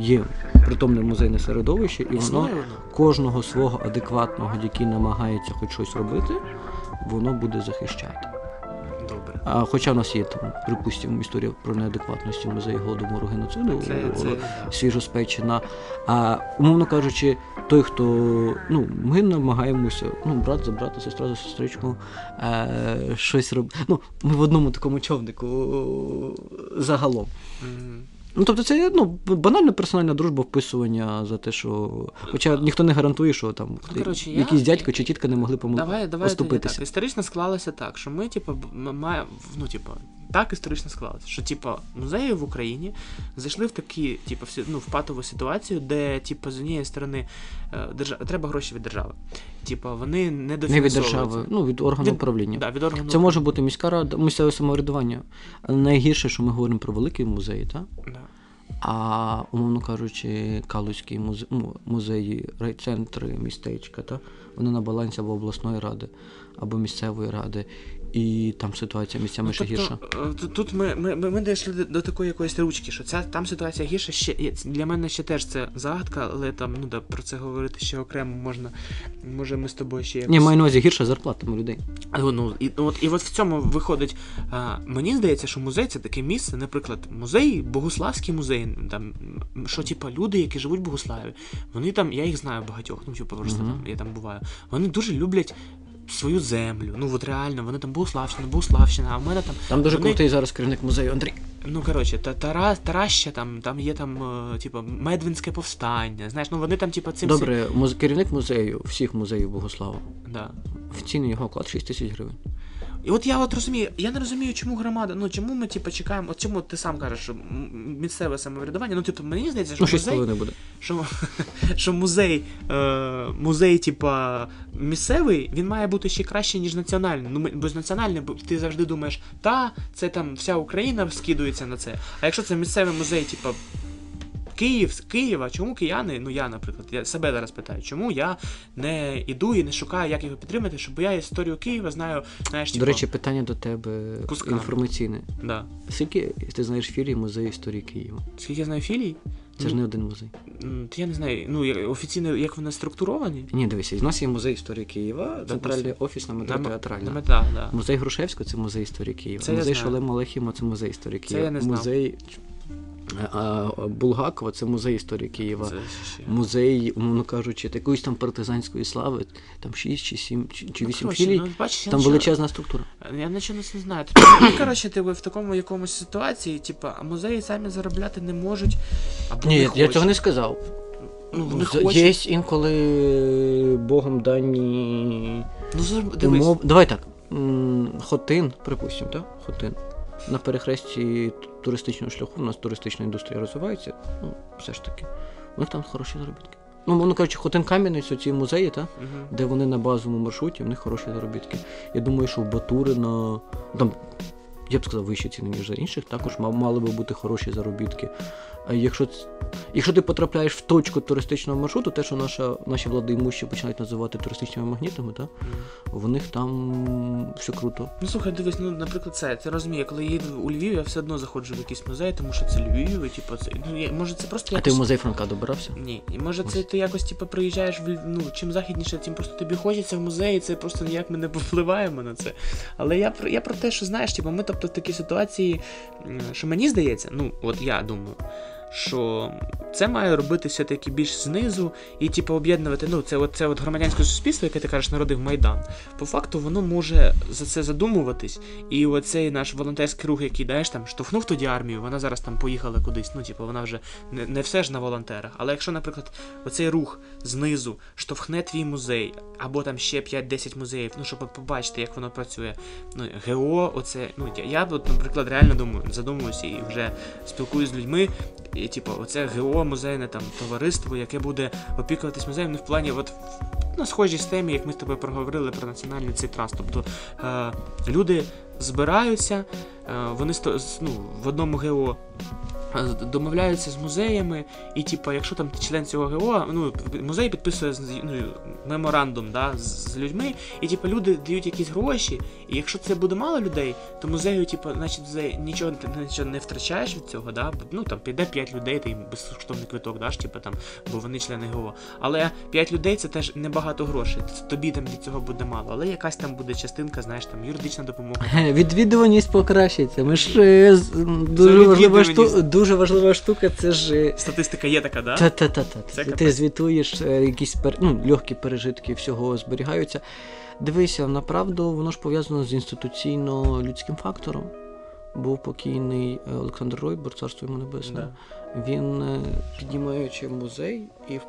Speaker 2: є притомне музейне середовище, і воно
Speaker 1: Існує воно?
Speaker 2: кожного свого адекватного, який намагається хоч щось робити, воно буде захищати.
Speaker 1: Добре.
Speaker 2: А хоча в нас є там, припустимо, історія про неадекватність музею голодомору геноциду
Speaker 1: Це,
Speaker 2: о,
Speaker 1: це,
Speaker 2: свіжоспечена. А умовно кажучи, той, хто ну, ми намагаємося, ну, брат за брата, сестра за сестричку, е, щось робити. Ну, ми в одному такому човнику загалом.
Speaker 1: Мгм.
Speaker 2: Ну, тобто це ну, банальна персональна дружба вписування за те, що. Хоча ніхто не гарантує, що там
Speaker 1: Ну, коротше, я-
Speaker 2: дядько чи тітка не могли помил...
Speaker 1: Давай, давай тоді так. Історично склалося так, що ми, типу, маємо, ну, типу, так історично склалося, що, типу, музеї в Україні зайшли в такі, типу, всі, ну, в патову ситуацію, де, типу, з однієї сторони е, держа... треба гроші від держави. Типу, вони не
Speaker 2: Не від держави, ну від органу
Speaker 1: Від-
Speaker 2: управління.
Speaker 1: Да, від органу.
Speaker 2: Це може бути міська рада, місцеве самоврядування. Найгірше, що ми говоримо про великі музеї, так?
Speaker 1: Да.
Speaker 2: А умовно кажучи, Калузькі музе... ну, музеї, райцентри, містечка, та? вони на балансі або обласної ради, або місцевої ради. І там ситуація місцями ще гірша.
Speaker 1: тобто, е, тут- ми, ми, ми, дійшли до, до такої якоїсь ручки, що ця там ситуація гірша ще для мене ще теж це загадка, але там ну да, про це говорити ще окремо можна. Може, ми з тобою ще якось...
Speaker 2: Ні, маю на увазі гірша зарплата у людей.
Speaker 1: А, Ну, і, от, і от в цьому виходить. А, мені здається, що музей це таке місце, наприклад, музей, Богуславський музей, там, що типа люди, які живуть в Богуславі, вони там, я їх знаю багатьох, ну типу, просто
Speaker 2: Мгм.
Speaker 1: там, я там буваю. Вони дуже люблять свою землю. Ну от реально, вони там Богуславщина, Богуславщина, а в мене там.
Speaker 2: Там дуже
Speaker 1: вони,
Speaker 2: крутий зараз керівник музею Андрій.
Speaker 1: Ну коротше, та Тара, Тараща, там, там є там, е, типу, Медвинське повстання. Знаєш, ну вони там, типу, цим
Speaker 2: Добре, муз... керівник музею, всіх музеїв Богослава.
Speaker 1: Да.
Speaker 2: Офіційний його оклад 6 тисяч гривень.
Speaker 1: І от я от розумію, я не розумію, чому громада, ну чому ми типу, чекаємо, от чому ти сам кажеш, що місцеве самоврядування, ну типу, мені здається, що
Speaker 2: Ну,
Speaker 1: музей,
Speaker 2: 6,5 буде.
Speaker 1: що, що музей, е, музей, типа, місцевий, він має бути ще краще, ніж національний. Ну, бо бо ти завжди думаєш, та, це там вся Україна скидується на це. А якщо це місцевий музей, типа. Київ, з Києва, чому кияни, ну я, наприклад, я себе зараз питаю, чому я не іду і не шукаю, як його підтримати, щоб я історію Києва знаю, знаєш, типу,
Speaker 2: До речі, питання до тебе
Speaker 1: Кусками.
Speaker 2: інформаційне.
Speaker 1: да.
Speaker 2: Скільки ти знаєш філій музею історії Києва?
Speaker 1: Скільки я знаю філій?
Speaker 2: Це ж не один музей.
Speaker 1: Я не знаю, ну офіційно, як вони структуровані?
Speaker 2: Ні, дивися, у нас є музей історії Києва, центральний офіс на метро театральна.
Speaker 1: нам- да, да.
Speaker 2: Музей Грушевського це музей історії Києва.
Speaker 1: Це
Speaker 2: музей. Шолема Алехіма це музей історії
Speaker 1: Це
Speaker 2: Києва.
Speaker 1: я не знав.
Speaker 2: Музей Булгакова це музей історії Києва.
Speaker 1: Це.
Speaker 2: Музей, умовно кажучи, якоїсь там партизанської слави, там 6 чи 7 чи, чи
Speaker 1: Ну,
Speaker 2: 8
Speaker 1: коротше,
Speaker 2: філій.
Speaker 1: ну, бачиш, я
Speaker 2: там
Speaker 1: нічого-
Speaker 2: величезна структура.
Speaker 1: Я нічого не знаю. Тобто, ну, коротше, ти в такому якомусь ситуації, типа, а музеї самі заробляти не можуть. Або
Speaker 2: Ні,
Speaker 1: не
Speaker 2: я
Speaker 1: хочуть.
Speaker 2: цього не сказав.
Speaker 1: Ну, не
Speaker 2: З-
Speaker 1: хочуть.
Speaker 2: Є інколи Богом дані
Speaker 1: Ну, зар- дивись.
Speaker 2: умов. Давай так. м, Хотин, припустимо, так? Хотин. На перехресті туристичного шляху, у нас туристична індустрія розвивається, ну, все ж таки. У них там хороші заробітки. Ну, воно кажучи, Хотин Кам'янець, оці музеї, та?
Speaker 1: Мгм.
Speaker 2: де вони на базовому маршруті, в них хороші заробітки. Я думаю, що в Батурино, там, я б сказав, вищі ціни, ніж за інших, також мали би бути хороші заробітки. Якщо, якщо ти потрапляєш в точку туристичного маршруту, те, що наша, наші владимущі починають називати туристичними магнітами, та, в них там все круто.
Speaker 1: Ну слухай, дивись, ну наприклад, це ти розумієш, коли я їду у Львів, я все одно заходжу в якийсь музей, тому що це Львів, і типу це. Ну я, може це просто
Speaker 2: А ти в музей Франка добирався?
Speaker 1: Ні, і може це ти якось типу, приїжджаєш в ну, чим західніше, тим просто тобі хочеться в музеї, це просто ніяк ми не повпливаємо на це. Але я я про те, що знаєш, типу, ми тобто в такій ситуації, що мені здається, ну от я думаю. Що це має робити все-таки більш знизу і типу об'єднувати. Ну, це от, це от громадянське суспільство, яке ти кажеш, народив Майдан. По факту воно може за це задумуватись. І оцей наш волонтерський рух, який даєш там, штовхнув тоді армію, вона зараз там поїхала кудись. Ну, типу, вона вже не, не все ж на волонтерах. Але якщо, наприклад, оцей рух знизу штовхне твій музей, або там ще 5-10 музеїв, ну щоб побачити, як воно працює. Ну, ГО, оце, ну я, я от, наприклад, реально думаю, задумуюся і вже спілкуюсь з людьми. І, типу, оце ГО, музейне там товариство, яке буде опікуватись музеєм, ну в плані, от на схожій темі, як ми з тобою проговорили про національний цей траст. Тобто е, люди збираються, е, вони ну, в одному ГО е, домовляються з музеями, і типу, якщо там ти член цього ГО, ну музей підписує ну, меморандум да, з, з людьми, і типу люди дають якісь гроші, і якщо це буде мало людей, то музею, типу, значить, нічого нічого не втрачаєш від цього, да? ну там піде 5 людей, ти їм безкоштовний квиток даш, типу, там, бо вони члени ГО. Але 5 людей це теж небагато грошей. Тобі там від цього буде мало, але якась там буде частинка, знаєш, там юридична допомога.
Speaker 2: Відвідуваність покращиться. Ми ж е, дуже важлива,
Speaker 1: відвідуваність.
Speaker 2: шту, дуже важлива штука, це ж. е,
Speaker 1: Статистика є така, да?
Speaker 2: Та-та-та-та. Ти, звітуєш е, якісь пер... ну, легкі пережитки всього зберігаються. Дивися, направду воно ж пов'язано з інституційно-людським фактором. Був покійний е, Олександр Ройбур, царство йому небесне.
Speaker 1: Да.
Speaker 2: Він, е, піднімаючи музей, і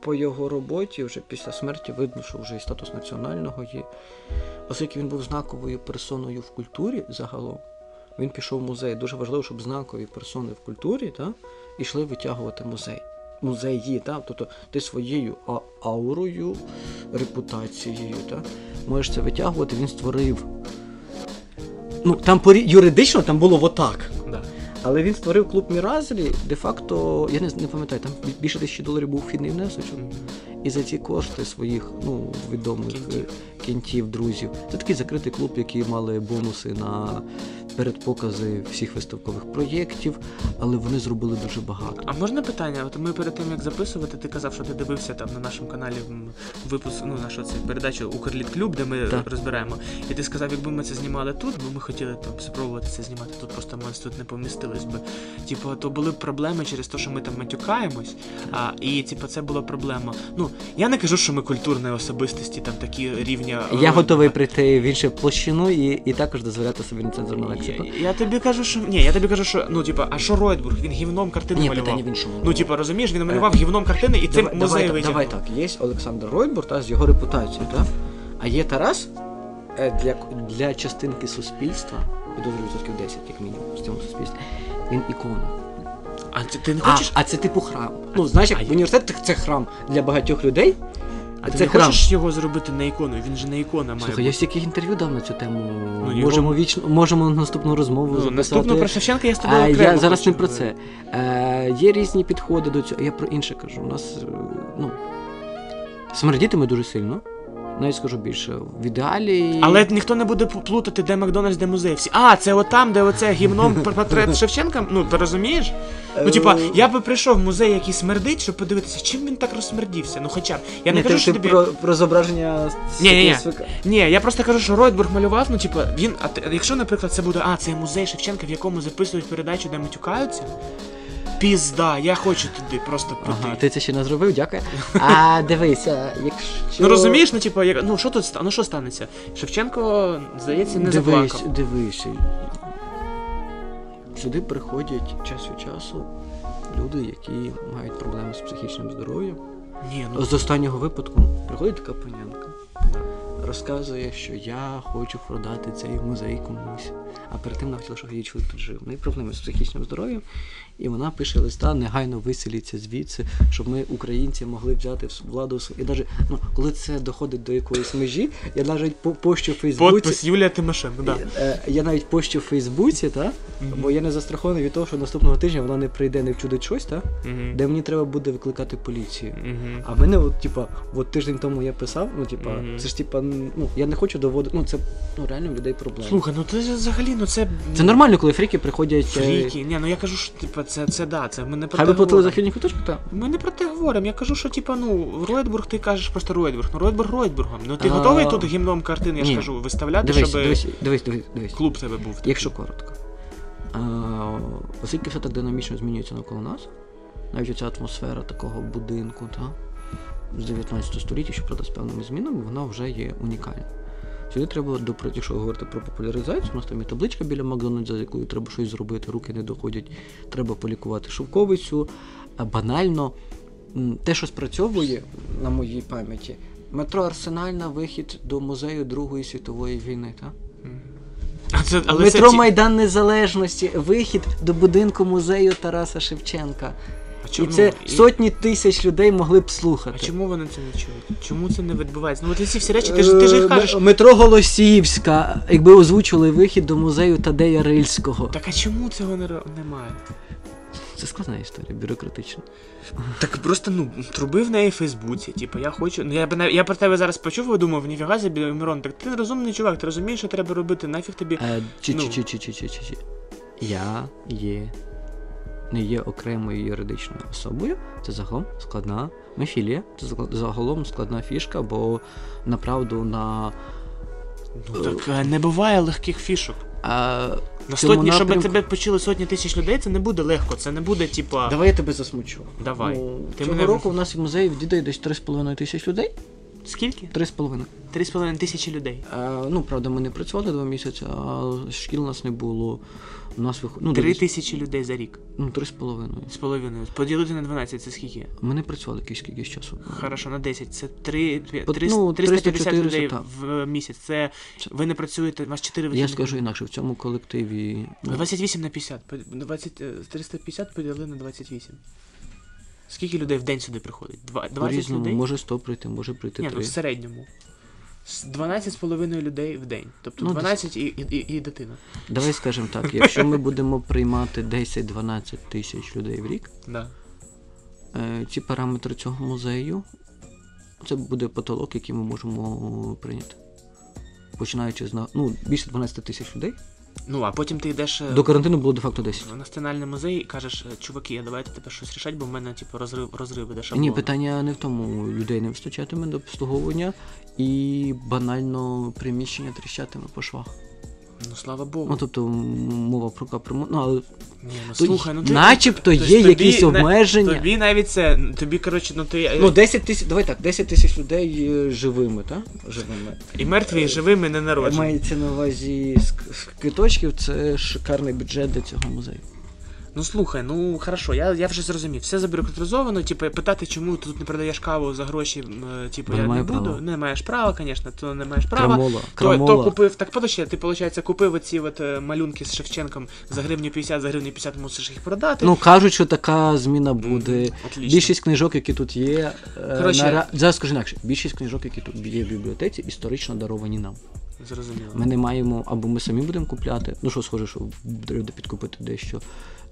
Speaker 2: по його роботі, вже після смерті, видно, що вже і статус національного є. Оскільки він був знаковою персоною в культурі загалом, він пішов в музей. Дуже важливо, щоб знакові персони в культурі та, йшли витягувати музей. Музеї, та? тобто ти своєю аурою, репутацією, та? можеш це витягувати, він створив. Ну, там порі- юридично там було отак.
Speaker 1: Да.
Speaker 2: Але він створив клуб Міразелі, де-факто, я не, не пам'ятаю, там більше тисячі доларів був вхідний внесок. І за ці кошти своїх ну, відомих
Speaker 1: Кінтів.
Speaker 2: е, кінтів, друзів. Це такий закритий клуб, який мали бонуси на передпокази всіх виставкових проєктів, але вони зробили дуже багато.
Speaker 1: А можна питання? От ми перед тим як записувати, ти казав, що ти дивився там на нашому каналі випуск, ну нашу цю передачу Укрліт Клуб, де ми
Speaker 2: Так.
Speaker 1: розбираємо. І ти сказав, якби ми це знімали тут, бо ми хотіли там спробувати це знімати тут, просто ми тут не помістились би. Типу, то були проблеми через те, що ми там матюкаємось. А, і типу, це була проблема. Ну, я не кажу, що ми культурні особистості, там такі рівня.
Speaker 2: Я
Speaker 1: е,
Speaker 2: готовий прийти в іншу площину і, і також дозволяти собі нецензурну
Speaker 1: Я,
Speaker 2: лексику.
Speaker 1: я тобі кажу, що ні, я тобі кажу, що ну типа, а що Ройдбург? Він гівном картини
Speaker 2: Ні,
Speaker 1: малював.
Speaker 2: питання в іншому.
Speaker 1: Ну, типа, розумієш, він малював гівном картини і цим
Speaker 2: давай,
Speaker 1: музей
Speaker 2: давай,
Speaker 1: витягнув.
Speaker 2: давай так, є Олександр Ройбур та, з його репутацією, та? а є Тарас е, для, для частинки суспільства, підозрюю відсотків 10, як мінімум, в цьому суспільстві, він ікона.
Speaker 1: А ти, ти не хочеш?
Speaker 2: а це типу храм. Ну, знаєш, як
Speaker 1: А я-
Speaker 2: університет це храм для багатьох людей.
Speaker 1: А ти
Speaker 2: це
Speaker 1: не
Speaker 2: храм.
Speaker 1: хочеш його зробити на ікону? Він же не ікона має
Speaker 2: Слухай,
Speaker 1: бути.
Speaker 2: я стільки інтерв'ю дав на цю тему.
Speaker 1: Ну, його-
Speaker 2: можемо вічно, можемо наступну розмову
Speaker 1: Ну,
Speaker 2: записати.
Speaker 1: наступно про Шевченка я з тобою
Speaker 2: А,
Speaker 1: окремо
Speaker 2: я зараз
Speaker 1: хочу
Speaker 2: не про це. Е, є різні підходи до цього. Я про інше кажу. У нас е, ну, смердітиме дуже сильно. Навіть скажу більше. В ідеалі.
Speaker 1: Але ніхто не буде плутати, де Макдональдс, де музей. Всі, а, це отам, де оце гімном портрет Шевченка. Ну, ти розумієш? Ну, типа,
Speaker 2: Е,
Speaker 1: я би прийшов в музей, який смердить, щоб подивитися, чим він так розсмердівся. Ну хоча б. Я не
Speaker 2: Ні,
Speaker 1: кажу,
Speaker 2: ти,
Speaker 1: що
Speaker 2: ти
Speaker 1: тобі.
Speaker 2: про, про зображення
Speaker 1: Ні-ні-ні. Ні, я просто кажу, що Ройтбург малював, ну типа, він. А якщо, наприклад, це буде, а, це музей Шевченка, в якому записують передачу, де матюкаються. Пізда, я хочу туди просто прийти.
Speaker 2: Ага, ти це ще не зробив, дякую. А дивися, якщо.
Speaker 1: Ну розумієш, ну типа, як, ну що тут ста- ну що станеться? Шевченко, здається, не
Speaker 2: дивись,
Speaker 1: заплакав.
Speaker 2: дивись. Сюди приходять час від часу люди, які мають проблеми з психічним здоров'ям.
Speaker 1: Ні, ну
Speaker 2: З останнього випадку приходить така панянка, розказує, що я хочу продати цей музей комусь. А перед тим вона хотіла, щоб її чоловік тут жив. В неї проблеми з психічним здоров'ям, і вона пише листа, негайно виселіться звідси, щоб ми, українці, могли взяти владу. І навіть, ну, коли це доходить до якоїсь межі, я навіть по- пощу в Фейсбуці.
Speaker 1: Подпис Юлія Тимошенко, да.
Speaker 2: Е, Я навіть пощу в Фейсбуці, та?
Speaker 1: Мгм.
Speaker 2: бо я не застрахований від того, що наступного тижня вона не прийде, не вчудить щось, та?
Speaker 1: Мгм.
Speaker 2: де мені треба буде викликати поліцію.
Speaker 1: Мгм.
Speaker 2: А мене, от, типа, от тиждень тому я писав, ну, типа, це ж типа, ну, я не хочу доводити. Ну, це ну, реально в людей проблема.
Speaker 1: Слухай, ну це взагалі, ну це.
Speaker 2: Це нормально, коли фріки приходять. е,
Speaker 1: Фріки. Ні, ну я кажу, що типа це, це да, це ми не про
Speaker 2: Хай
Speaker 1: те
Speaker 2: би платили за
Speaker 1: говоримо.
Speaker 2: хільні куточки, так.
Speaker 1: Ми не про те говоримо. Я кажу, що типа, ну, Ройтбург, ти кажеш просто Ройтбург. Ну Ройтбург Ройтбургом. Ну ти
Speaker 2: А,
Speaker 1: готовий тут гімном картини, я ж кажу, виставляти,
Speaker 2: Дивись,
Speaker 1: щоб
Speaker 2: дивись, дивись, дивись, дивись.
Speaker 1: клуб тебе був. такий.
Speaker 2: Якщо коротко. А, оскільки все так динамічно змінюється навколо нас, навіть оця атмосфера такого будинку, та, з 19 століття, що правда з певними змінами, вона вже є унікальна. Сюди треба, допри- якщо говорити про популяризацію, у нас там є табличка біля Макдональдса, з якою треба щось зробити, руки не доходять, треба полікувати шовковицю. Банально, те, що спрацьовує на моїй пам'яті, метро Арсенальна, вихід до музею Другої світової війни. Та?
Speaker 1: А це, але
Speaker 2: Метро
Speaker 1: це
Speaker 2: Майдан Незалежності, вихід до будинку музею Тараса Шевченка.
Speaker 1: А
Speaker 2: І це
Speaker 1: і-
Speaker 2: сотні тисяч людей могли б
Speaker 1: А
Speaker 2: слухати.
Speaker 1: чому вони це не чують? Чому це не відбувається? Ну от ці всі речі, ти ж ти ж їх
Speaker 2: Е,
Speaker 1: кажеш.
Speaker 2: Метро Голосіївська, якби озвучили вихід до музею Тадея Рильського.
Speaker 1: Так а чому цього не ро- немає?
Speaker 2: Це складна історія, бюрократична.
Speaker 1: Так просто ну труби в неї в Фейсбуці. Типу, я хочу. Ну я б нав- я про тебе зараз почув і думав, ніфіга собі, Мирон, так ти розумний чувак, ти розумієш, що треба робити, нафіг тобі.
Speaker 2: Е, чи,
Speaker 1: Ну.
Speaker 2: чи, чи, чи, чи, чи, чи. Я є. Не є окремою юридичною особою. Це загалом складна мефілія. Це загалом складна фішка, бо направду на.
Speaker 1: Ну так е, не буває легких фішок.
Speaker 2: А,
Speaker 1: На сотні, щоб тебе почули сотні тисяч людей, це не буде легко. Це не буде, типа.
Speaker 2: Давай я тебе засмучу.
Speaker 1: Давай.
Speaker 2: Ну,
Speaker 1: Ти
Speaker 2: цього
Speaker 1: мене-
Speaker 2: року в нас в музеї відвідає десь 3,5 тисяч людей.
Speaker 1: Скільки?
Speaker 2: 3,5.
Speaker 1: Три з половиною тисячі людей.
Speaker 2: Е, ну, правда, ми не працювали два місяці, а шкіл у нас не було. У нас вих... ну,
Speaker 1: Три тисячі людей за рік.
Speaker 2: Ну, три з половиною.
Speaker 1: З половиною. Поділити на 12, це скільки?
Speaker 2: Ми не працювали якийсь часу.
Speaker 1: Хорошо, на 10. Це 3,
Speaker 2: По- ну,
Speaker 1: 350 людей
Speaker 2: так.
Speaker 1: в місяць. Це
Speaker 2: Це-
Speaker 1: ви не працюєте, у вас 4
Speaker 2: Я скажу інакше, в цьому колективі. ну,
Speaker 1: 28 на 50. По- 20, е, 350 поділи на 28. Скільки людей в день сюди приходить? Два- 20
Speaker 2: по-різному,
Speaker 1: людей?
Speaker 2: може 100 прийти, може прийти
Speaker 1: Ні, ну в середньому. З 12,5 людей в день. Тобто
Speaker 2: Ну,
Speaker 1: 12 і, і, і, і дитина.
Speaker 2: Давай скажемо так, якщо ми будемо приймати 10-12 тисяч людей в рік,
Speaker 1: Да.
Speaker 2: е, ці параметри цього музею, це буде потолок, який ми можемо прийняти. Починаючи з ну, більше 12 тисяч людей.
Speaker 1: Ну, а потім ти йдеш е,
Speaker 2: До карантину було де-факто 10.
Speaker 1: в національний музей і кажеш, е, чуваки, давайте тепер щось рішать, бо в мене типу розрив розриви де шаблони.
Speaker 2: Ні, питання не в тому, людей не вистачатиме до обслуговування і банально приміщення тріщатиме по швах.
Speaker 1: Ну слава Богу.
Speaker 2: Ну тобто мова про капремонт. Ну, але
Speaker 1: Ні, ну слухай, ну ти.
Speaker 2: начебто
Speaker 1: тобто
Speaker 2: є
Speaker 1: тобі
Speaker 2: якісь
Speaker 1: на-
Speaker 2: обмеження.
Speaker 1: Тобі навіть це, тобі, коротше, ну ти.
Speaker 2: Ну, 10 тисяч, давай так, 10 тисяч людей е, живими, так? Живими.
Speaker 1: І мертві, і живими не народжені.
Speaker 2: Мається на увазі з з квиточків, це шикарний бюджет для цього музею.
Speaker 1: Ну слухай, ну хорошо, я, я вже зрозумів. Все забюрократизовано, типу, питати, чому ти тут не продаєш каву за гроші, е, типу, я не буду.
Speaker 2: права.
Speaker 1: Не маєш права, звісно, то не маєш права.
Speaker 2: Крамола,
Speaker 1: То,
Speaker 2: крамола.
Speaker 1: то купив, так подожди, ти, виходить, купив оці от е, малюнки з Шевченком за гривню 50, за гривню 50 мусиш їх продати.
Speaker 2: Ну, кажуть, що така зміна буде.
Speaker 1: Отлично.
Speaker 2: Більшість книжок, які тут є. е,
Speaker 1: Коротше-
Speaker 2: нара- Зараз скажу інакше, більшість книжок, які тут є в бібліотеці, історично даровані нам.
Speaker 1: Зрозуміло.
Speaker 2: Ми не маємо, або ми самі будемо купляти. Ну що, схоже, що треба підкупити дещо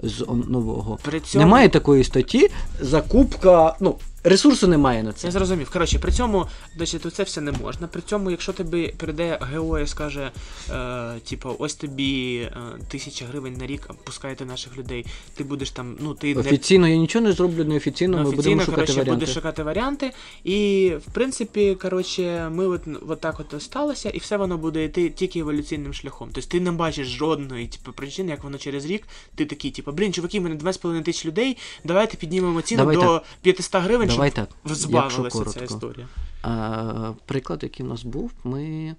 Speaker 2: з нового.
Speaker 1: При цьому...
Speaker 2: Немає такої статті, закупка. Ну, ресурсу немає на це.
Speaker 1: Я зрозумів. Коротше, при цьому, значить, то це все не можна. При цьому, якщо тобі прийде ГО і скаже, е, типу, ось тобі е, тисяча гривень на рік, пускайте наших людей, ти будеш там, ну ти не
Speaker 2: Офіційно я нічого не зроблю, неофіційно ми будемо
Speaker 1: офіційно,
Speaker 2: шукати
Speaker 1: коротше,
Speaker 2: варіанти.
Speaker 1: будеш шукати варіанти. І, в принципі, коротше, ми от, от так от сталося, і все воно буде йти тільки еволюційним шляхом. Тобто ти не бачиш жодної типу, причини, як воно через рік, ти такий, типу, блін, чуваки, в мене 2,5 тисяч людей, давайте піднімемо ціну
Speaker 2: Давай
Speaker 1: до
Speaker 2: так.
Speaker 1: 500 гривень,
Speaker 2: Давай так, якщо
Speaker 1: збавилася ця
Speaker 2: коротко.
Speaker 1: історія.
Speaker 2: А, приклад, який в нас був, ми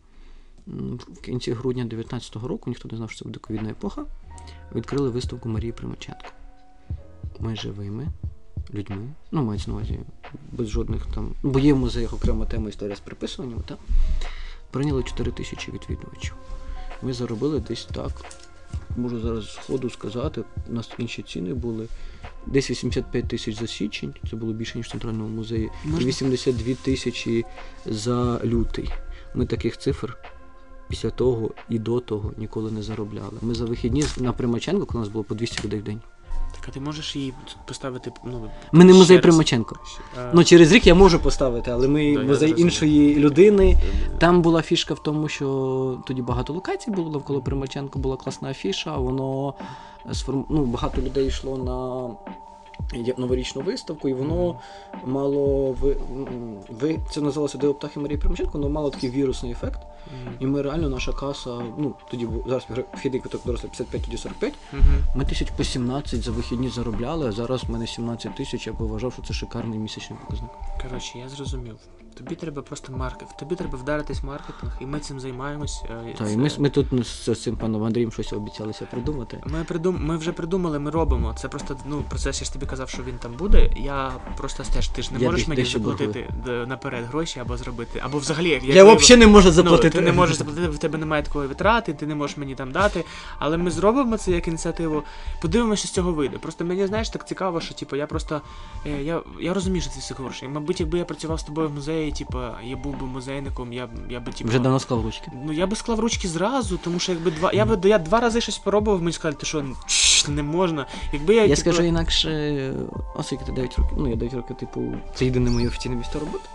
Speaker 2: в кінці грудня 2019 року, ніхто не знав, що це буде ковідна епоха, відкрили виставку Марії Примаченко. Ми живими людьми, ну, мається на увазі, без жодних там. Бо є в музеях окрема тема історія з приписуванням, так? Прийняли 4 тисячі відвідувачів. Ми заробили десь так. Можу зараз з ходу сказати, у нас інші ціни були. Десь 85 тисяч за січень, це було більше, ніж в центральному музеї, і
Speaker 1: Можна-
Speaker 2: 82 тисячі за лютий. Ми таких цифр після того і до того ніколи не заробляли. Ми за вихідні на Примаченко, коли у нас було по 200 людей в день.
Speaker 1: А ти можеш її поставити, ну.
Speaker 2: Ми не
Speaker 1: ще
Speaker 2: музей
Speaker 1: раз?
Speaker 2: Примаченко.
Speaker 1: А,
Speaker 2: Ну, через рік я можу поставити, але ми
Speaker 1: Да, я
Speaker 2: музей
Speaker 1: зрозумів.
Speaker 2: іншої людини. Там була фішка в тому, що тоді багато локацій було навколо Примаченко, була класна афіша, воно сформ... ну, багато людей йшло на новорічну виставку, і воно мало ви... ви... це називалося Диво птахи Марії Примченко, воно мало такий вірусний ефект.
Speaker 1: Мгм.
Speaker 2: І ми реально наша каса, ну тоді зараз вхідний квиток дорослий 55, тоді 45.
Speaker 1: Мгм.
Speaker 2: Ми тисяч по 17 за вихідні заробляли, а зараз в мене 17 тисяч, я б вважав, що це шикарний місячний показник.
Speaker 1: Коротше, я зрозумів. Тобі треба просто маркет. Тобі треба вдаритись в маркетинг, і ми цим займаємось. е,
Speaker 2: Так, і ми, ми тут ну, з цим паном Андрієм щось обіцялися придумати.
Speaker 1: Ми придум... ми вже придумали, ми робимо. Це просто ну процес. Я ж тобі казав, що він там буде. Я просто теж ти ж не
Speaker 2: Я
Speaker 1: можеш
Speaker 2: десь-
Speaker 1: мені
Speaker 2: дещо
Speaker 1: заплатити д- наперед гроші або зробити, або взагалі як
Speaker 2: Я, взагалі не можу
Speaker 1: Ну, ти не можеш заплатити, в тебе немає такої витрати, ти не можеш мені там дати. Але ми зробимо це як ініціативу. Подивимося, що з цього вийде. Просто мені знаєш так цікаво, що типу, я просто е, я, я розумію, що це все гроші. Мабуть, якби я працював з тобою в музеї, типу, я був би музейником, я я би типу.
Speaker 2: Вже давно склав ручки.
Speaker 1: Ну я би склав ручки зразу, тому що якби два. Я би я два рази щось спробував, мені сказали, ти що, не можна. Якби я,
Speaker 2: Я
Speaker 1: типу,
Speaker 2: скажу інакше, оскільки ти 9 років, ну я 9 років, типу, це єдине моє офіційне місце роботи.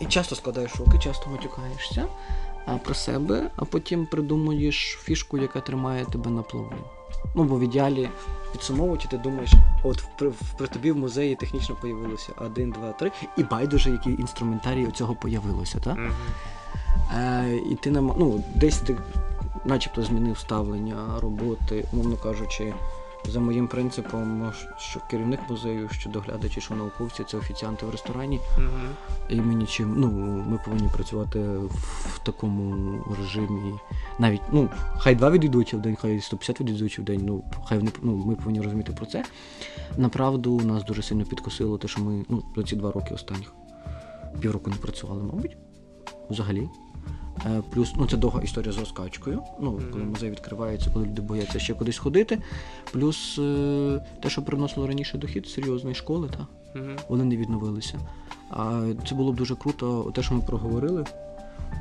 Speaker 2: І часто складаєш руки, часто матюкаєшся про себе, а потім придумуєш фішку, яка тримає тебе на плаву. Ну, бо в ідеалі підсумовуючи, ти думаєш, от при, в- при тобі в музеї технічно появилося один, два, три, і байдуже, який інструментарій у цього появилося, так?
Speaker 1: Мгм.
Speaker 2: Е, і ти нам, ну, десь ти начебто змінив ставлення роботи, умовно кажучи, за моїм принципом, що керівник музею, що доглядачі, що науковці, це офіціанти в ресторані.
Speaker 1: Мгм.
Speaker 2: І ми нічим, ну, ми повинні працювати в такому режимі. Навіть, ну, хай два відвідувачі в день, хай 150 відвідувачів в день, ну, хай вони, ну, ми повинні розуміти про це. Направду нас дуже сильно підкосило те, що ми ну, за ці два роки останніх півроку не працювали, мабуть, взагалі. Е, Плюс, ну це довга історія з розкачкою. Ну, коли музей відкривається, коли люди бояться ще кудись ходити. Плюс е, те, що приносило раніше дохід серйозної школи, та, вони не відновилися. А це було б дуже круто, те, що ми проговорили.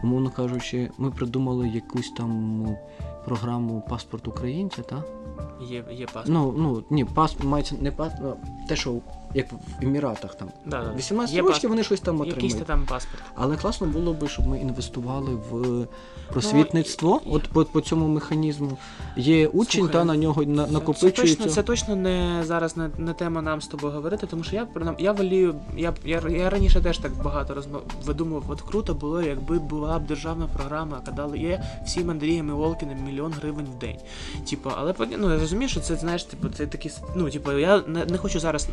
Speaker 2: Умовно кажучи, ми придумали якусь там програму паспорт українця, та?
Speaker 1: Є, є паспорт.
Speaker 2: Ну, ну, ні, пас мається не пас, ну, те, що як в Еміратах там.
Speaker 1: да, да.
Speaker 2: 18
Speaker 1: Є
Speaker 2: років
Speaker 1: паспорт.
Speaker 2: вони щось там
Speaker 1: Якийсь
Speaker 2: отримують.
Speaker 1: то там паспорт.
Speaker 2: Але класно було би, щоб ми інвестували в просвітництво,
Speaker 1: і-
Speaker 2: от по, по цьому механізму. Є учень,
Speaker 1: Слухай,
Speaker 2: та на нього на,
Speaker 1: Це точно, це точно не зараз не, не тема нам з тобою говорити, тому що я я волію. Я, я, я раніше теж так багато розмов видумував. От круто було, якби була б державна програма, яка дала є всім Андріям і Волкіним мільйон гривень в день. Типу, але ну я розумію, що це знаєш, типу, це такі ну, типу, я не, не хочу зараз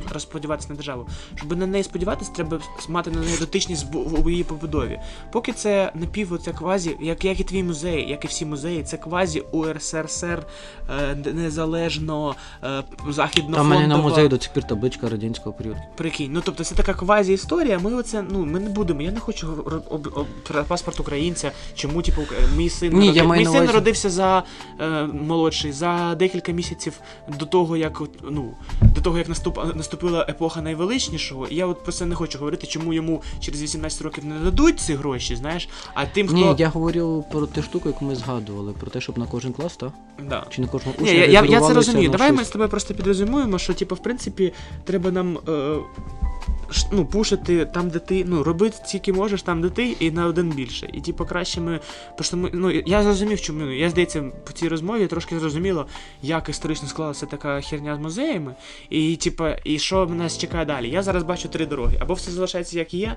Speaker 1: розподіватися на державу. Щоб на неї сподіватися, треба мати на неї дотичність в, у її побудові. Поки це напів, оце квазі, як, як і твій музей, як і всі музеї, це квазі УРСР е, незалежно е, західно
Speaker 2: Там мене на музеї до цих пір табличка радянського періоду.
Speaker 1: Прикинь, ну тобто це така квазі історія. Ми оце, ну ми не будемо. Я не хочу об, об, об, про паспорт українця. Чому, типу, мій син
Speaker 2: Ні, я
Speaker 1: народив- мій син народився за е, молодший за декілька місяців до того, як ну до того, як наступ, наступила епоха найвеличнішого. І я от про це не хочу говорити, чому йому через 18 років не дадуть ці гроші, знаєш. А тим, хто
Speaker 2: Ні, я говорю про ту штуку, яку ми згадували, про те, щоб на кожен клас, так?
Speaker 1: да.
Speaker 2: Чи на кожного
Speaker 1: Ні,
Speaker 2: учня
Speaker 1: я, я, я це розумію.
Speaker 2: Давай
Speaker 1: Давай ми з тобою просто підрозумуємо, що типу, в принципі, треба нам. Е, Ну, пушити там, де ти, ну, робити тільки можеш там, де ти, і на один більше. І типу краще ми. Ми, ну, я зрозумів, чому. Ну, я здається, по цій розмові трошки зрозуміло, як історично склалася така херня з музеями, і типу, і що нас чекає далі. Я зараз бачу три дороги. Або все залишається як є,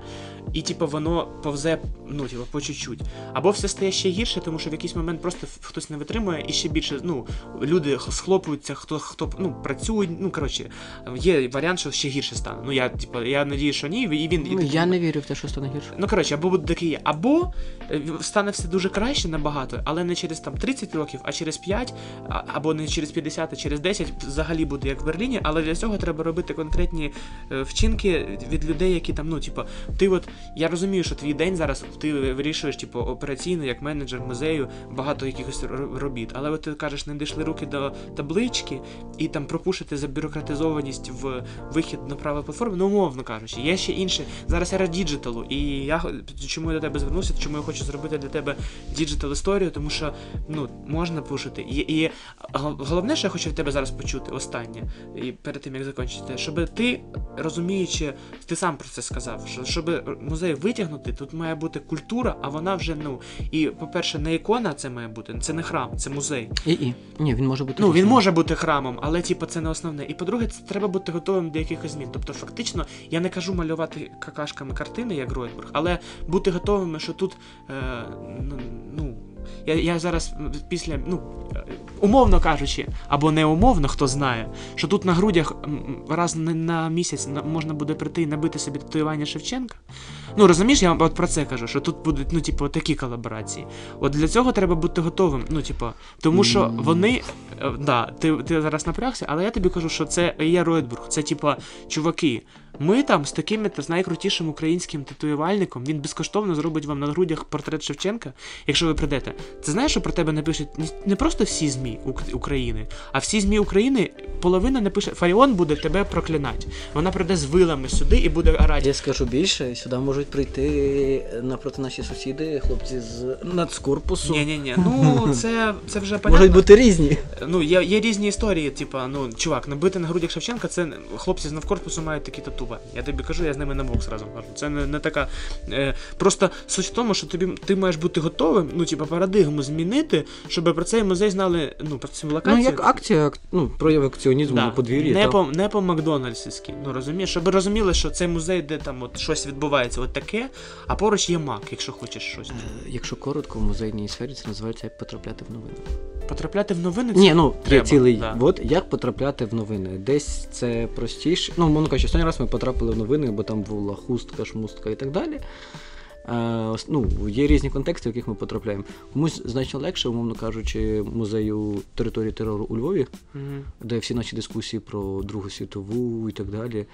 Speaker 1: і типу воно повзе, ну, типу, по чуть-чуть. Або все стає ще гірше, тому що в якийсь момент просто хтось не витримує і ще більше, ну, люди схлопуються, хто хто ну, працює. Ну, коротше, є варіант, що ще гірше стане. Ну, я, типу, я надію, що ні, і він.
Speaker 2: Ну,
Speaker 1: і,
Speaker 2: я не вірю в те, що стане гірше.
Speaker 1: Ну, коротше, або буде таке є. Або е, стане все дуже краще набагато, але не через там 30 років, а через 5, або не через 50, а через 10 взагалі буде як в Берліні. Але для цього треба робити конкретні е, вчинки від людей, які там, ну, типу, ти от я розумію, що твій день зараз ти вирішуєш, типу, операційно, як менеджер музею, багато якихось робіт. Але от ти кажеш, не дійшли руки до таблички і там пропушити забюрократизованість в вихід на правої платформи, ну умовно кажучи, є ще інше. Зараз ера діджиталу, і я чому я до тебе звернувся, чому я хочу зробити для тебе digital історію, тому що ну можна пушити. І, і головне, що я хочу від тебе зараз почути, останнє, і перед тим як закінчити, щоб ти розуміючи, ти сам про це сказав, що щоб музей витягнути, тут має бути культура, а вона вже ну і по-перше, не ікона це має бути, це не храм, це музей.
Speaker 2: І і. Ні, він може бути.
Speaker 1: Ну, він може бути храмом, але типу, це не основне. І по-друге, це треба бути готовим до якихось змін. Тобто, фактично, я не кажу малювати какашками картини, як Гройсберг, але бути готовими, що тут е, ну, ну. Я, я зараз після, ну, умовно кажучи, або не умовно, хто знає, що тут на грудях раз на, місяць можна буде прийти і набити собі татуювання Шевченка. Ну розумієш, я от про це кажу, що тут будуть ну, типу, такі колаборації. От для цього треба бути готовим. Ну, типу, тому що вони. е, Да, ти, ти зараз напрягся, але я тобі кажу, що це є Ройтбург. Це типа чуваки. Ми там з таким з найкрутішим українським татуювальником, він безкоштовно зробить вам на грудях портрет Шевченка, якщо ви прийдете. Це знаєш, що про тебе напишуть не- просто всі ЗМІ України, а всі ЗМІ України половина напише Фаріон буде тебе проклинати. Вона прийде з вилами сюди і буде орати.
Speaker 2: Я скажу більше, сюди можуть прийти напроти наші сусіди, хлопці з нацкорпусу.
Speaker 1: Ні, ні, ні. Ну це, це вже понятно.
Speaker 2: Можуть бути різні.
Speaker 1: Ну, є, є різні історії, типа, ну, чувак, набити на грудях Шевченка, це хлопці з навкорпусу мають такі татування. Я тобі кажу, я з ними на бокс разом кажу. Це не, не така. Е, просто суть в тому, що тобі ти маєш бути готовим, ну, типа, парадигму змінити, щоб про цей музей знали, ну, про цю
Speaker 2: Ну, як акція, ак- ну, прояв акціонізму на подвір'ї.
Speaker 1: не, по, не по Макдональдсівськи. Ну розумієш, щоб розуміли, що цей музей, де там от щось відбувається, от таке, а поруч є мак, якщо хочеш щось.
Speaker 2: Е, Якщо коротко, в музейній сфері це називається як потрапляти в новини.
Speaker 1: Потрапляти в новини це
Speaker 2: Ні, ну є
Speaker 1: треба,
Speaker 2: цілий.
Speaker 1: да.
Speaker 2: От як потрапляти в новини. Десь це простіше. Ну, мовно кажучи, останній раз ми потрапили в новини, бо там була хустка, шмустка і так далі. Е, ну, є різні контексти, в яких ми потрапляємо. Комусь значно легше, умовно кажучи, музею території терору у Львові,
Speaker 1: Мгм.
Speaker 2: де всі наші дискусії про Другу світову і так далі.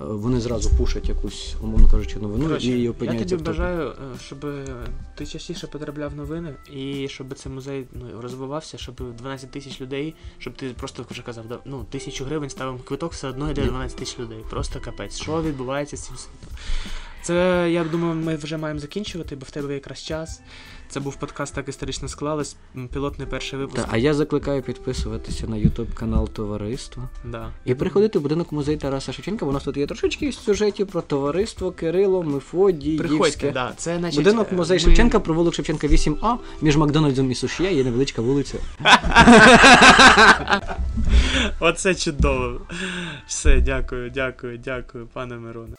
Speaker 2: Е, Вони зразу пушать якусь, умовно кажучи, новину
Speaker 1: Коротше,
Speaker 2: і
Speaker 1: я тобі
Speaker 2: в топі.
Speaker 1: бажаю, е, щоб ти частіше потрапляв новини, і щоб цей музей ну, розвивався, щоб 12 тисяч людей, щоб ти просто вже казав, ну, тисячу гривень ставимо квиток, все одно йде
Speaker 2: Ні.
Speaker 1: 12 тисяч людей. Просто капець. Що відбувається з цим світом? Це я думаю, ми вже маємо закінчувати, бо в тебе якраз час. Це був подкаст так історично склалось. Пілотний перший випуск.
Speaker 2: Та, а я закликаю підписуватися на YouTube канал Товариства.
Speaker 1: Да.
Speaker 2: І приходити в будинок музей Тараса Шевченка. У нас тут є трошечки сюжетів про товариство Кирило, Мефодій,
Speaker 1: Приходьте, да. Це значить.
Speaker 2: Будинок
Speaker 1: е,
Speaker 2: музей
Speaker 1: ми-
Speaker 2: Шевченка, провулок Шевченка 8А, між Макдональдсом і Сушія є невеличка вулиця.
Speaker 1: Оце чудово. Все, дякую, дякую, дякую, пане Мироне.